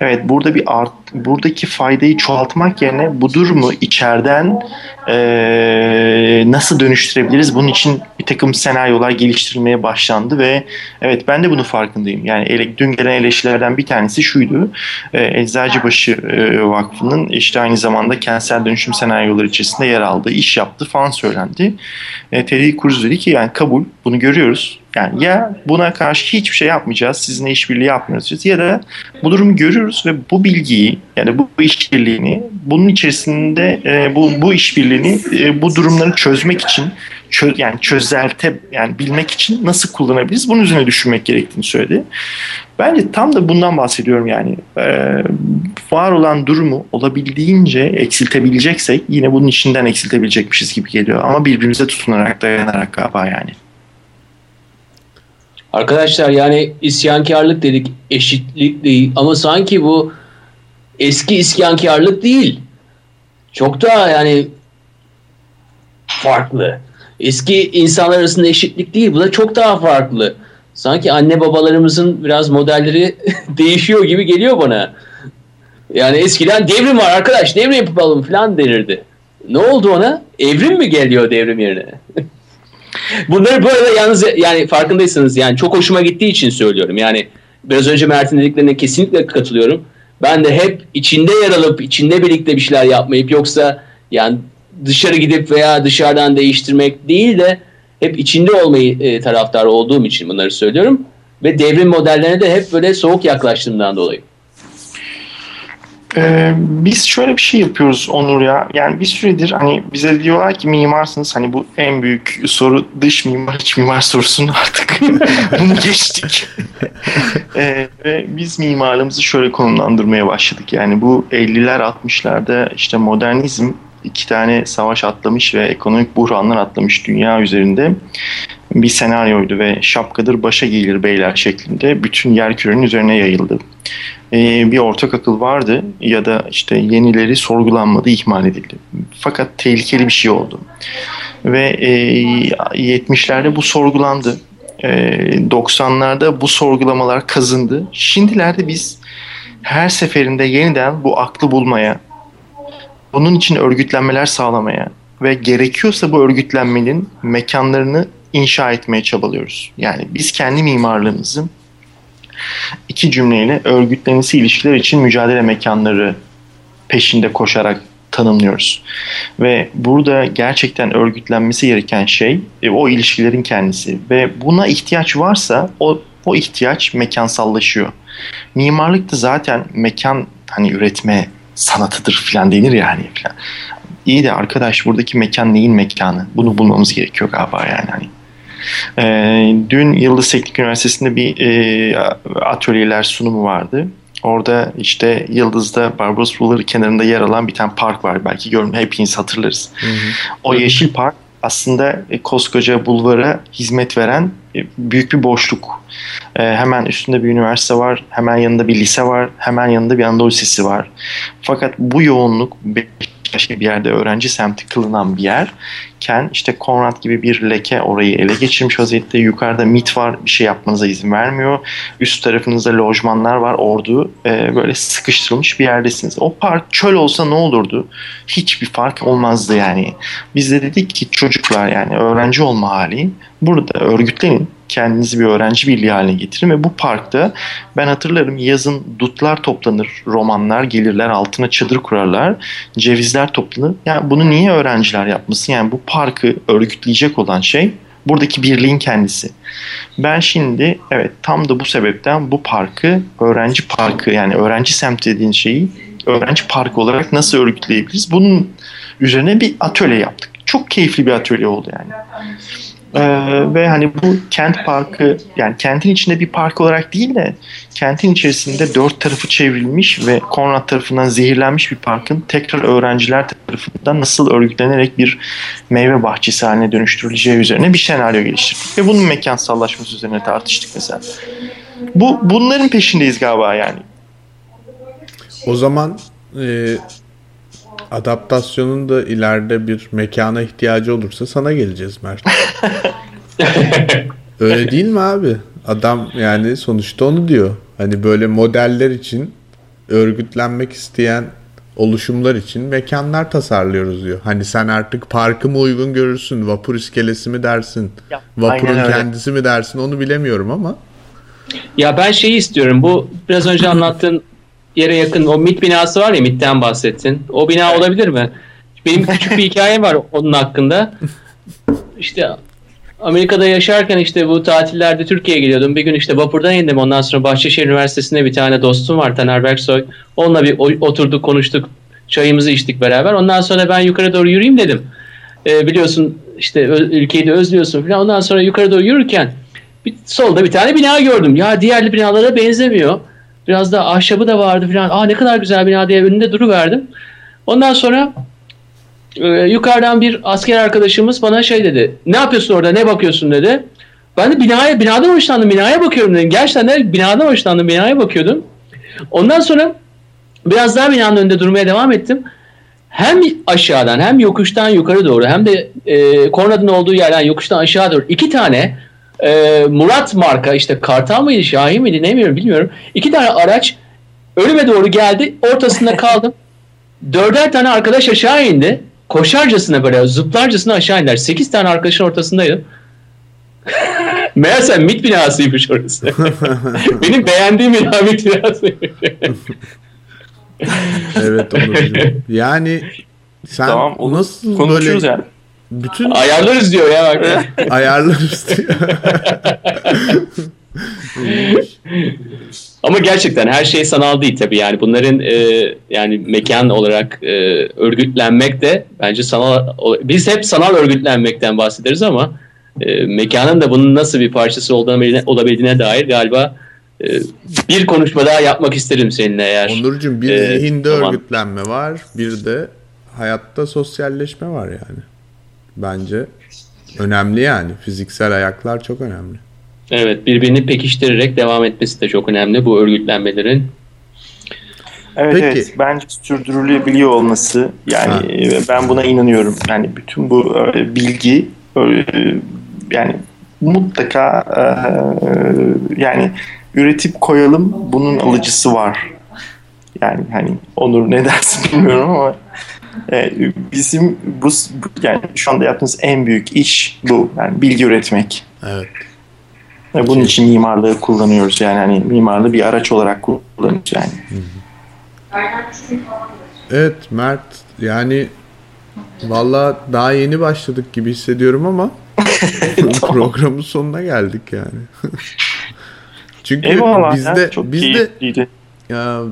evet burada bir art buradaki faydayı çoğaltmak yerine bu durumu içeriden e, nasıl dönüştürebiliriz? Bunun için bir takım senaryolar geliştirilmeye başlandı ve evet ben de bunu farkındayım. Yani ele, dün gelen eleştirilerden bir tanesi şuydu. E, Eczacıbaşı e, Vakfı'nın işte aynı zamanda kentsel dönüşüm senaryoları içerisinde yer aldığı iş yaptı falan söylendi. E, Teddy Cruz dedi ki yani kabul bunu görüyoruz. Yani ya buna karşı hiçbir şey yapmayacağız, sizinle işbirliği yapmıyoruz ya da bu durumu görüyoruz ve bu bilgiyi yani bu, bu işbirliğini bunun içerisinde e, bu bu işbirliğini e, bu durumları çözmek için çö, yani çözelte yani bilmek için nasıl kullanabiliriz bunun üzerine düşünmek gerektiğini söyledi. Bence tam da bundan bahsediyorum yani e, var olan durumu olabildiğince eksiltebileceksek yine bunun içinden eksiltebilecekmişiz gibi geliyor ama birbirimize tutunarak dayanarak galiba yani. Arkadaşlar yani isyankarlık dedik, eşitlik değil ama sanki bu eski isyankarlık değil. Çok daha yani farklı. Eski insanlar arasında eşitlik değil. Bu da çok daha farklı. Sanki anne babalarımızın biraz modelleri değişiyor gibi geliyor bana. Yani eskiden devrim var arkadaş devrim yapalım falan denirdi. Ne oldu ona? Evrim mi geliyor devrim yerine? Bunları bu arada yalnız yani farkındaysanız yani çok hoşuma gittiği için söylüyorum. Yani biraz önce Mert'in dediklerine kesinlikle katılıyorum. Ben de hep içinde yer alıp içinde birlikte bir şeyler yapmayıp yoksa yani dışarı gidip veya dışarıdan değiştirmek değil de hep içinde olmayı e, taraftar olduğum için bunları söylüyorum. Ve devrim modellerine de hep böyle soğuk yaklaştığımdan dolayı. Ee, biz şöyle bir şey yapıyoruz Onur ya. Yani bir süredir hani bize diyorlar ki mimarsınız. Hani bu en büyük soru dış mimar iç mimar sorusunu artık bunu geçtik. ee, ve biz mimarlığımızı şöyle konumlandırmaya başladık. Yani bu 50'ler 60'larda işte modernizm iki tane savaş atlamış ve ekonomik buhranlar atlamış dünya üzerinde bir senaryoydu ve şapkadır başa gelir beyler şeklinde bütün yer kürenin üzerine yayıldı. Ee, bir ortak akıl vardı ya da işte yenileri sorgulanmadı, ihmal edildi. Fakat tehlikeli bir şey oldu. Ve e, 70'lerde bu sorgulandı. E, 90'larda bu sorgulamalar kazındı. Şimdilerde biz her seferinde yeniden bu aklı bulmaya, bunun için örgütlenmeler sağlamaya ve gerekiyorsa bu örgütlenmenin mekanlarını inşa etmeye çabalıyoruz. Yani biz kendi mimarlığımızı iki cümleyle örgütlenmesi ilişkiler için mücadele mekanları peşinde koşarak tanımlıyoruz. Ve burada gerçekten örgütlenmesi gereken şey e, o ilişkilerin kendisi ve buna ihtiyaç varsa o o ihtiyaç mekansallaşıyor. Mimarlık da zaten mekan hani üretme sanatıdır falan denir yani falan. İyi de arkadaş buradaki mekan neyin mekanı? Bunu bulmamız gerekiyor galiba yani. Hani e, dün Yıldız Teknik Üniversitesi'nde bir e, atölyeler sunumu vardı. Orada işte Yıldız'da Barbaros Bulvarı kenarında yer alan bir tane park var. Belki görün hepiniz hatırlarız. Hı hı. O yeşil park aslında e, koskoca bulvara hizmet veren e, büyük bir boşluk. E, hemen üstünde bir üniversite var, hemen yanında bir lise var, hemen yanında bir Anadolu Lisesi var. Fakat bu yoğunluk başka bir yerde öğrenci semti kılınan bir yerken işte Konrad gibi bir leke orayı ele geçirmiş vaziyette. Yukarıda MIT var bir şey yapmanıza izin vermiyor. Üst tarafınızda lojmanlar var ordu. E, böyle sıkıştırılmış bir yerdesiniz. O park çöl olsa ne olurdu? Hiçbir fark olmazdı yani. Biz de dedik ki çocuklar yani öğrenci olma hali burada örgütlenin kendinizi bir öğrenci birliği haline getirin ve bu parkta ben hatırlarım yazın dutlar toplanır, romanlar gelirler, altına çadır kurarlar, cevizler toplanır. Yani bunu niye öğrenciler yapmasın? Yani bu parkı örgütleyecek olan şey buradaki birliğin kendisi. Ben şimdi evet tam da bu sebepten bu parkı öğrenci parkı yani öğrenci semti dediğin şeyi öğrenci parkı olarak nasıl örgütleyebiliriz? Bunun üzerine bir atölye yaptık. Çok keyifli bir atölye oldu yani. Ee, ve hani bu kent parkı yani kentin içinde bir park olarak değil de kentin içerisinde dört tarafı çevrilmiş ve Konrad tarafından zehirlenmiş bir parkın tekrar öğrenciler tarafından nasıl örgütlenerek bir meyve bahçesi haline dönüştürüleceği üzerine bir senaryo geliştirdik ve bunun mekansallaşması üzerine tartıştık mesela. Bu bunların peşindeyiz galiba yani. O zaman e, adaptasyonun da ileride bir mekana ihtiyacı olursa sana geleceğiz Mert. Öyle değil mi abi? Adam yani sonuçta onu diyor. Hani böyle modeller için örgütlenmek isteyen oluşumlar için mekanlar tasarlıyoruz diyor. Hani sen artık parkı mı uygun görürsün, vapur iskelesi mi dersin, ya, vapurun kendisi mi dersin onu bilemiyorum ama. Ya ben şeyi istiyorum. Bu biraz önce anlattığın yere yakın o MIT binası var ya MIT'ten bahsettin. O bina evet. olabilir mi? Benim küçük bir hikayem var onun hakkında. İşte Amerika'da yaşarken işte bu tatillerde Türkiye'ye geliyordum. Bir gün işte vapurdan indim. Ondan sonra Bahçeşehir Üniversitesi'nde bir tane dostum var Taner Berksoy. Onunla bir oturduk konuştuk. Çayımızı içtik beraber. Ondan sonra ben yukarı doğru yürüyeyim dedim. Ee, biliyorsun işte ülkeyi de özlüyorsun falan. Ondan sonra yukarı doğru yürürken bir, solda bir tane bina gördüm. Ya diğer binalara benzemiyor. Biraz da ahşabı da vardı falan. Aa ne kadar güzel bina diye önünde duruverdim. Ondan sonra e, yukarıdan bir asker arkadaşımız bana şey dedi. Ne yapıyorsun orada ne bakıyorsun dedi. ben de binaya, binadan hoşlandım. Binaya bakıyorum dedim. Gerçekten de binadan hoşlandım. Binaya bakıyordum. Ondan sonra biraz daha binanın önünde durmaya devam ettim. Hem aşağıdan hem yokuştan yukarı doğru hem de e, Konrad'ın olduğu yerden yokuştan aşağı doğru iki tane e, Murat marka işte Kartal mıydı Şahin miydi ne bilmiyorum bilmiyorum. İki tane araç önüme doğru geldi. Ortasında kaldım. Dörder tane arkadaş aşağı indi. Koşarcasına böyle zıplarcasına aşağı indiler. Sekiz tane arkadaşın ortasındaydım. Meğerse MIT binasıymış orası. Benim beğendiğim bina MIT binasıymış. evet Onurcuğum. Yani sen Tamam, onu nasıl Konuşuruz böyle yani. Bütün Ayarlarız diyor ya bak. ayarlarız diyor. Ama gerçekten her şey sanal değil tabii yani bunların e, yani mekan olarak e, örgütlenmek de bence sanal biz hep sanal örgütlenmekten bahsederiz ama e, mekanın da bunun nasıl bir parçası olduğuna, olabildiğine dair galiba e, bir konuşma daha yapmak isterim seninle eğer. Onurcuğum bir e, zihinde tamam. örgütlenme var, bir de hayatta sosyalleşme var yani. Bence önemli yani. Fiziksel ayaklar çok önemli. Evet birbirini pekiştirerek devam etmesi de çok önemli bu örgütlenmelerin. Evet Peki. evet bence sürdürülebiliyor olması yani Ha. e, ben buna inanıyorum. Yani bütün bu e, bilgi e, yani mutlaka yani üretip koyalım bunun alıcısı var. Yani hani Onur ne dersin bilmiyorum ama e, bizim bu yani şu anda yaptığımız en büyük iş bu. Yani bilgi üretmek. Evet. Ve bunun için mimarlığı kullanıyoruz. Yani hani mimarlığı bir araç olarak kullanıyoruz yani. Evet Mert yani valla daha yeni başladık gibi hissediyorum ama programın sonuna geldik yani. Çünkü Eyvallah bizde ya, bizde ya,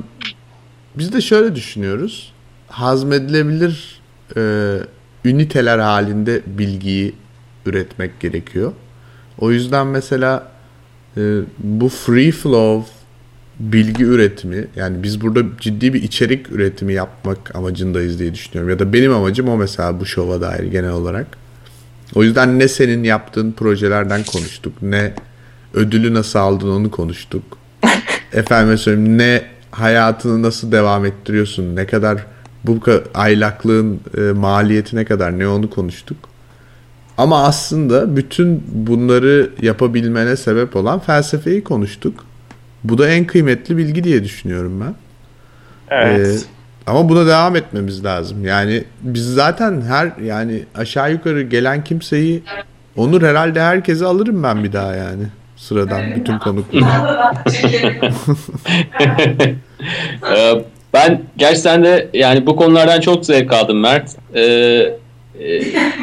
biz de şöyle düşünüyoruz. Hazmedilebilir e, üniteler halinde bilgiyi üretmek gerekiyor. O yüzden mesela e, bu free flow bilgi üretimi yani biz burada ciddi bir içerik üretimi yapmak amacındayız diye düşünüyorum. Ya da benim amacım o mesela bu şova dair genel olarak. O yüzden ne senin yaptığın projelerden konuştuk ne ödülü nasıl aldın onu konuştuk. Efendim söyleyeyim ne hayatını nasıl devam ettiriyorsun ne kadar bu aylaklığın e, maliyeti ne kadar ne onu konuştuk. Ama aslında bütün bunları yapabilmene sebep olan felsefeyi konuştuk. Bu da en kıymetli bilgi diye düşünüyorum ben. Evet. Ee, ama buna devam etmemiz lazım. Yani biz zaten her yani aşağı yukarı gelen kimseyi Onur herhalde herkese alırım ben bir daha yani. Sıradan bütün konukları. Ben gerçekten de yani bu konulardan çok zevk aldım Mert. Ee, e,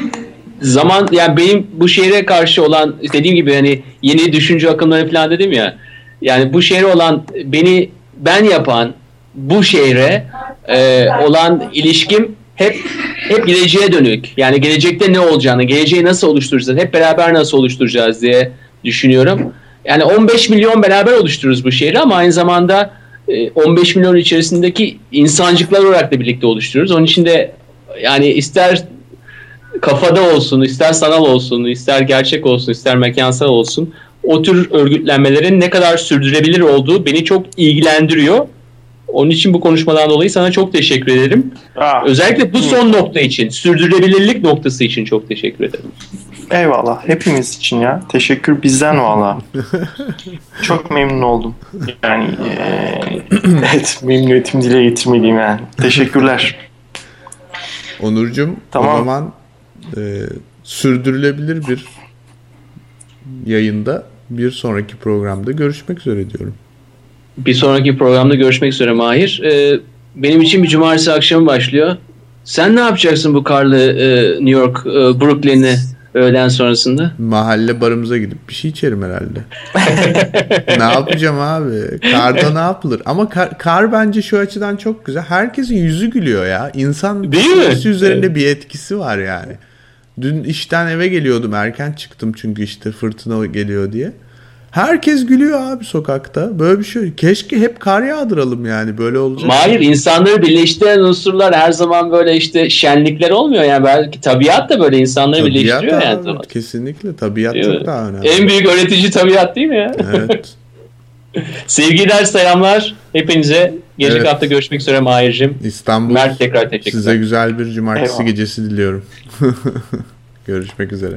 zaman yani benim bu şehre karşı olan dediğim gibi hani yeni düşünce akımları falan dedim ya. Yani bu şehre olan beni ben yapan bu şehre e, olan ilişkim hep hep geleceğe dönük. Yani gelecekte ne olacağını, geleceği nasıl oluşturacağız, hep beraber nasıl oluşturacağız diye düşünüyorum. Yani 15 milyon beraber oluştururuz bu şehri ama aynı zamanda 15 milyon içerisindeki insancıklar olarak da birlikte oluşturuyoruz. Onun için de yani ister kafada olsun, ister sanal olsun, ister gerçek olsun, ister mekansal olsun o tür örgütlenmelerin ne kadar sürdürülebilir olduğu beni çok ilgilendiriyor. Onun için bu konuşmadan dolayı sana çok teşekkür ederim. Aa, Özellikle bu son nokta için, sürdürülebilirlik noktası için çok teşekkür ederim. eyvallah. Hepimiz için ya. Teşekkür bizden valla. Çok memnun oldum. Yani e, evet memnuniyetimi dile getirmeliyim yani. Teşekkürler. Onurcuğum Tamam. o zaman e, sürdürülebilir bir yayında bir sonraki programda görüşmek üzere diyorum. Bir sonraki programda görüşmek üzere Mahir. Ee, benim için bir cumartesi akşamı başlıyor. Sen ne yapacaksın bu karlı e, New York, e, Brooklyn'i öğleden sonrasında? Mahalle barımıza gidip bir şey içerim herhalde. ne yapacağım abi? Karda ne yapılır? Ama kar, kar bence şu açıdan çok güzel. Herkesin yüzü gülüyor ya. İnsan Değil mi? üzerinde Evet. bir etkisi var yani. Dün işten eve geliyordum. Erken çıktım çünkü işte fırtına geliyor diye. Herkes gülüyor abi sokakta. Böyle bir şey. Keşke hep kar yağdıralım yani. Böyle olacak. Hayır insanları birleştiren unsurlar her zaman böyle işte şenlikler olmuyor. Yani belki tabiat da böyle insanları Tabiat birleştiriyor abi, yani. Kesinlikle. Tabiat Değil çok mi? daha önemli. En büyük öğretici tabiat değil mi ya? Evet. Sevgiler, selamlar hepinize. Gelecek Evet. hafta görüşmek üzere Mahir'cim. İstanbul Mert tekrar teşekkürler. size güzel bir cumartesi Eyvallah. gecesi diliyorum. Görüşmek üzere.